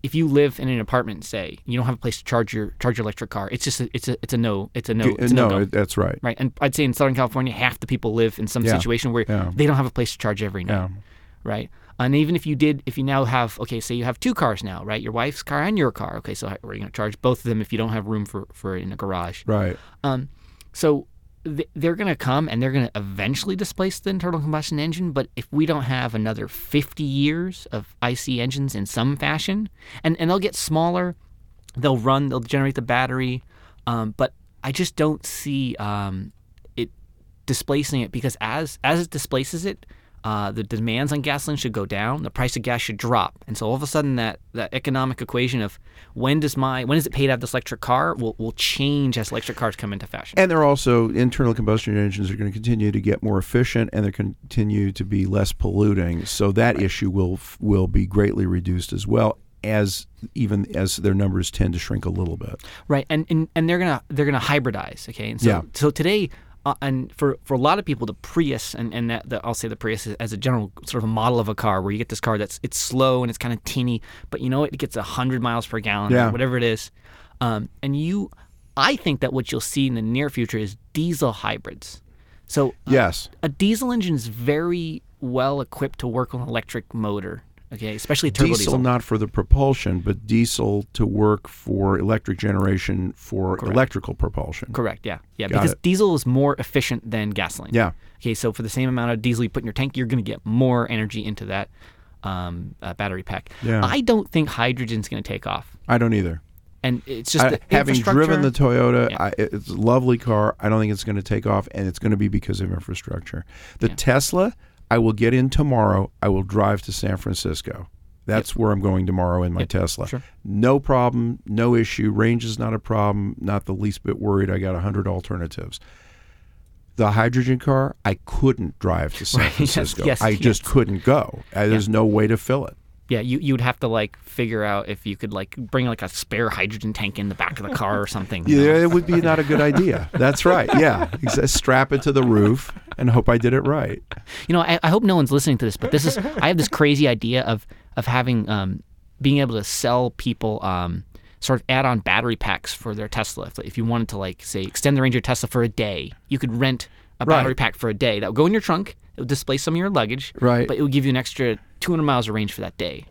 if you live in an apartment, say you don't have a place to charge your charge your electric car, it's just a, it's a it's a no it's a no it's a no, no, that's right. right. And I'd say in Southern California, half the people live in some Yeah, situation where yeah. they don't have a place to charge every night Yeah. right? And even if you did, if you now have, okay, say you have two cars now, right? Your wife's car and your car. Okay, so we're going to charge both of them if you don't have room for, for it in a garage. Right. Um, so they're going to come and they're going to eventually displace the internal combustion engine. But if we don't have another 50 years of IC engines in some fashion, and, and they'll get smaller, they'll run, they'll generate the battery. Um, but I just don't see um, it displacing it because as as it displaces it, uh, the demands on gasoline should go down. The price of gas should drop, and so all of a sudden that, that economic equation of when does my when is it paid to have this electric car will will change as electric cars come into fashion. And they're also internal combustion engines are going to continue to get more efficient, and they're continue to be less polluting. So that issue will will be greatly reduced as well as even as their numbers tend to shrink a little bit. right and, and and they're gonna they're gonna hybridize okay and so Yeah. so today uh, and for for a lot of people the prius and and that, the, i'll say the prius is, as a general sort of a model of a car where you get this car that's it's slow and it's kind of teeny but you know it gets 100 miles per gallon Yeah. or whatever it is um, and you i think that what you'll see in the near future is diesel hybrids so uh, Yes. a diesel engine is very well equipped to work on an electric motor okay especially turbo diesel, diesel, not for the propulsion, but diesel to work for electric generation for electrical propulsion. Correct. Yeah. Yeah. Got because it. diesel is more efficient than gasoline. Yeah. Okay. So for the same amount of diesel you put in your tank, you're going to get more energy into that um, uh, battery pack. Yeah. I don't think hydrogen's going to take off, I don't either. and it's just I- having driven the Toyota, Yeah. I, it's a lovely car. I don't think it's going to take off, and it's going to be because of infrastructure. The Yeah. Tesla, I will get in tomorrow. I will drive to San Francisco. That's where I'm going tomorrow in my Yep, Tesla. sure. No problem, no issue. Range is not a problem. Not the least bit worried. I got a hundred alternatives. The hydrogen car, I couldn't drive to San Right, Francisco. yes, I just couldn't go. There's no way to fill it. Yeah, you you would have to like figure out if you could like bring like a spare hydrogen tank in the back of the car or something. you know? Yeah, it would be not a good idea. That's right. Yeah, strap it to the roof and hope I did it right. You know, I, I hope no one's listening to this, but this is I have this crazy idea of of having um, being able to sell people um, sort of add-on battery packs for their Tesla. If, if you wanted to like say extend the range of your Tesla for a day, you could rent a Right. battery pack for a day that would go in your trunk. It would displace some of your luggage, Right. But it would give you an extra 200 miles of range for that day.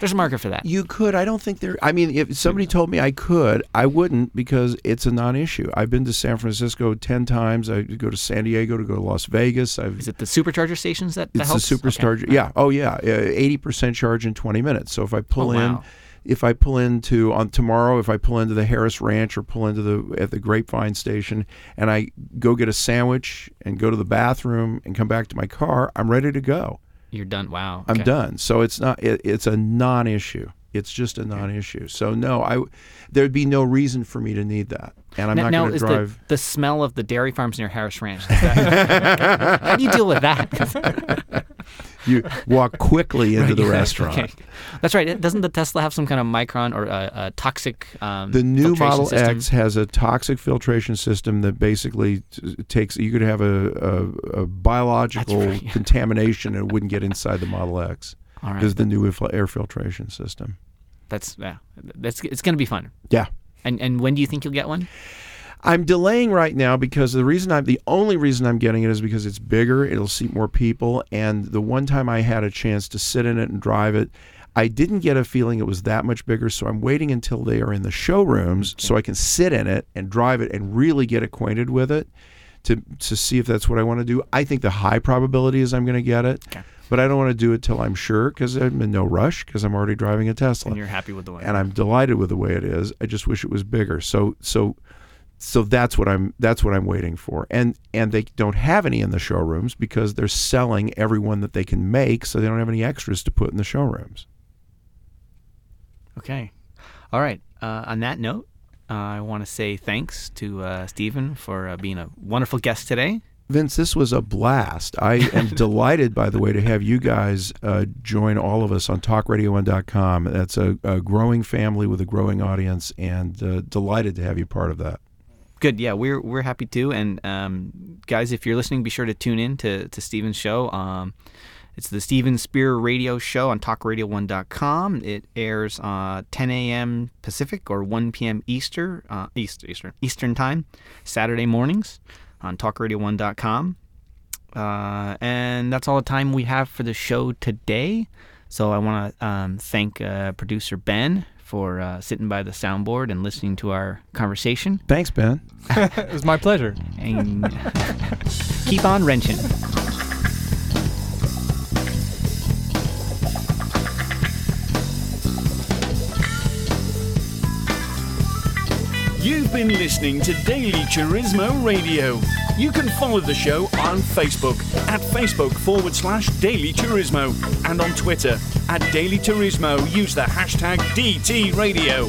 There's a market for that. You could. I don't think there. I mean, if somebody told me I could, I wouldn't because it's a non-issue. I've been to San Francisco ten times. I go to San Diego to go to Las Vegas. I've Is it the supercharger stations that, that it's helps? the Okay. supercharger. Yeah. Oh yeah. Eighty percent charge in twenty minutes. So if I pull Oh, in, wow. If I pull into on tomorrow, if I pull into the Harris Ranch or pull into the at the Grapevine station, and I go get a sandwich and go to the bathroom and come back to my car, I'm ready to go. You're done. Wow. I'm done. So it's not. It, it's a non-issue. It's just a non-issue. So no, I there'd be no reason for me to need that, and I'm now, not going to drive. the, the smell of the dairy farms near Harris Ranch. that- how do you deal with that? You walk quickly into the restaurant. Okay. That's right. Doesn't the Tesla have some kind of micron or uh, uh, toxic? Um, The new Model system? X has a toxic filtration system that basically t- takes. You could have a, a, a biological right, yeah. contamination and it wouldn't get inside the Model X. Right. Is the new air filtration system. That's yeah. That's it's going to be fun. Yeah. And and when do you think you'll get one? I'm delaying right now because the reason I'm the only reason I'm getting it is because it's bigger, it'll seat more people, and the one time I had a chance to sit in it and drive it, I didn't get a feeling it was that much bigger, so I'm waiting until they are in the showrooms so I can sit in it and drive it and really get acquainted with it to to see if that's what I want to do. I think the high probability is I'm going to get it. Okay. But I don't want to do it till I'm sure because I'm in no rush because I'm already driving a Tesla And you're happy with the way. and I'm delighted with the way it is. I just wish it was bigger. So so so that's what I'm that's what I'm waiting for. And and they don't have any in the showrooms because they're selling every one that they can make, so they don't have any extras to put in the showrooms. Okay. All right. Uh, on that note, uh, I want to say thanks to uh, Stephen for uh, being a wonderful guest today. Vince, this was a blast. I am delighted, by the way, to have you guys uh, join all of us on TalkRadio1.com. That's a, a growing family with a growing audience, and uh, delighted to have you part of that. Good. Yeah, we're we're happy too. And um, guys, if you're listening, be sure to tune in to to Steven's show. Um, it's the Steven Spierer Radio Show on TalkRadio1.com. It airs uh, 10 a.m. Pacific or 1 p.m. Easter, uh, East, Eastern Eastern time, Saturday mornings on TalkRadio1.com. Uh, and that's all the time we have for the show today. So I want to um, thank uh, producer Ben for uh, sitting by the soundboard and listening to our conversation. Thanks, Ben. it was my pleasure. And keep on wrenching. You've been listening to Daily Turismo Radio. You can follow the show on Facebook at Facebook forward slash Daily Turismo and on Twitter at Daily Turismo. Use the hashtag DT Radio.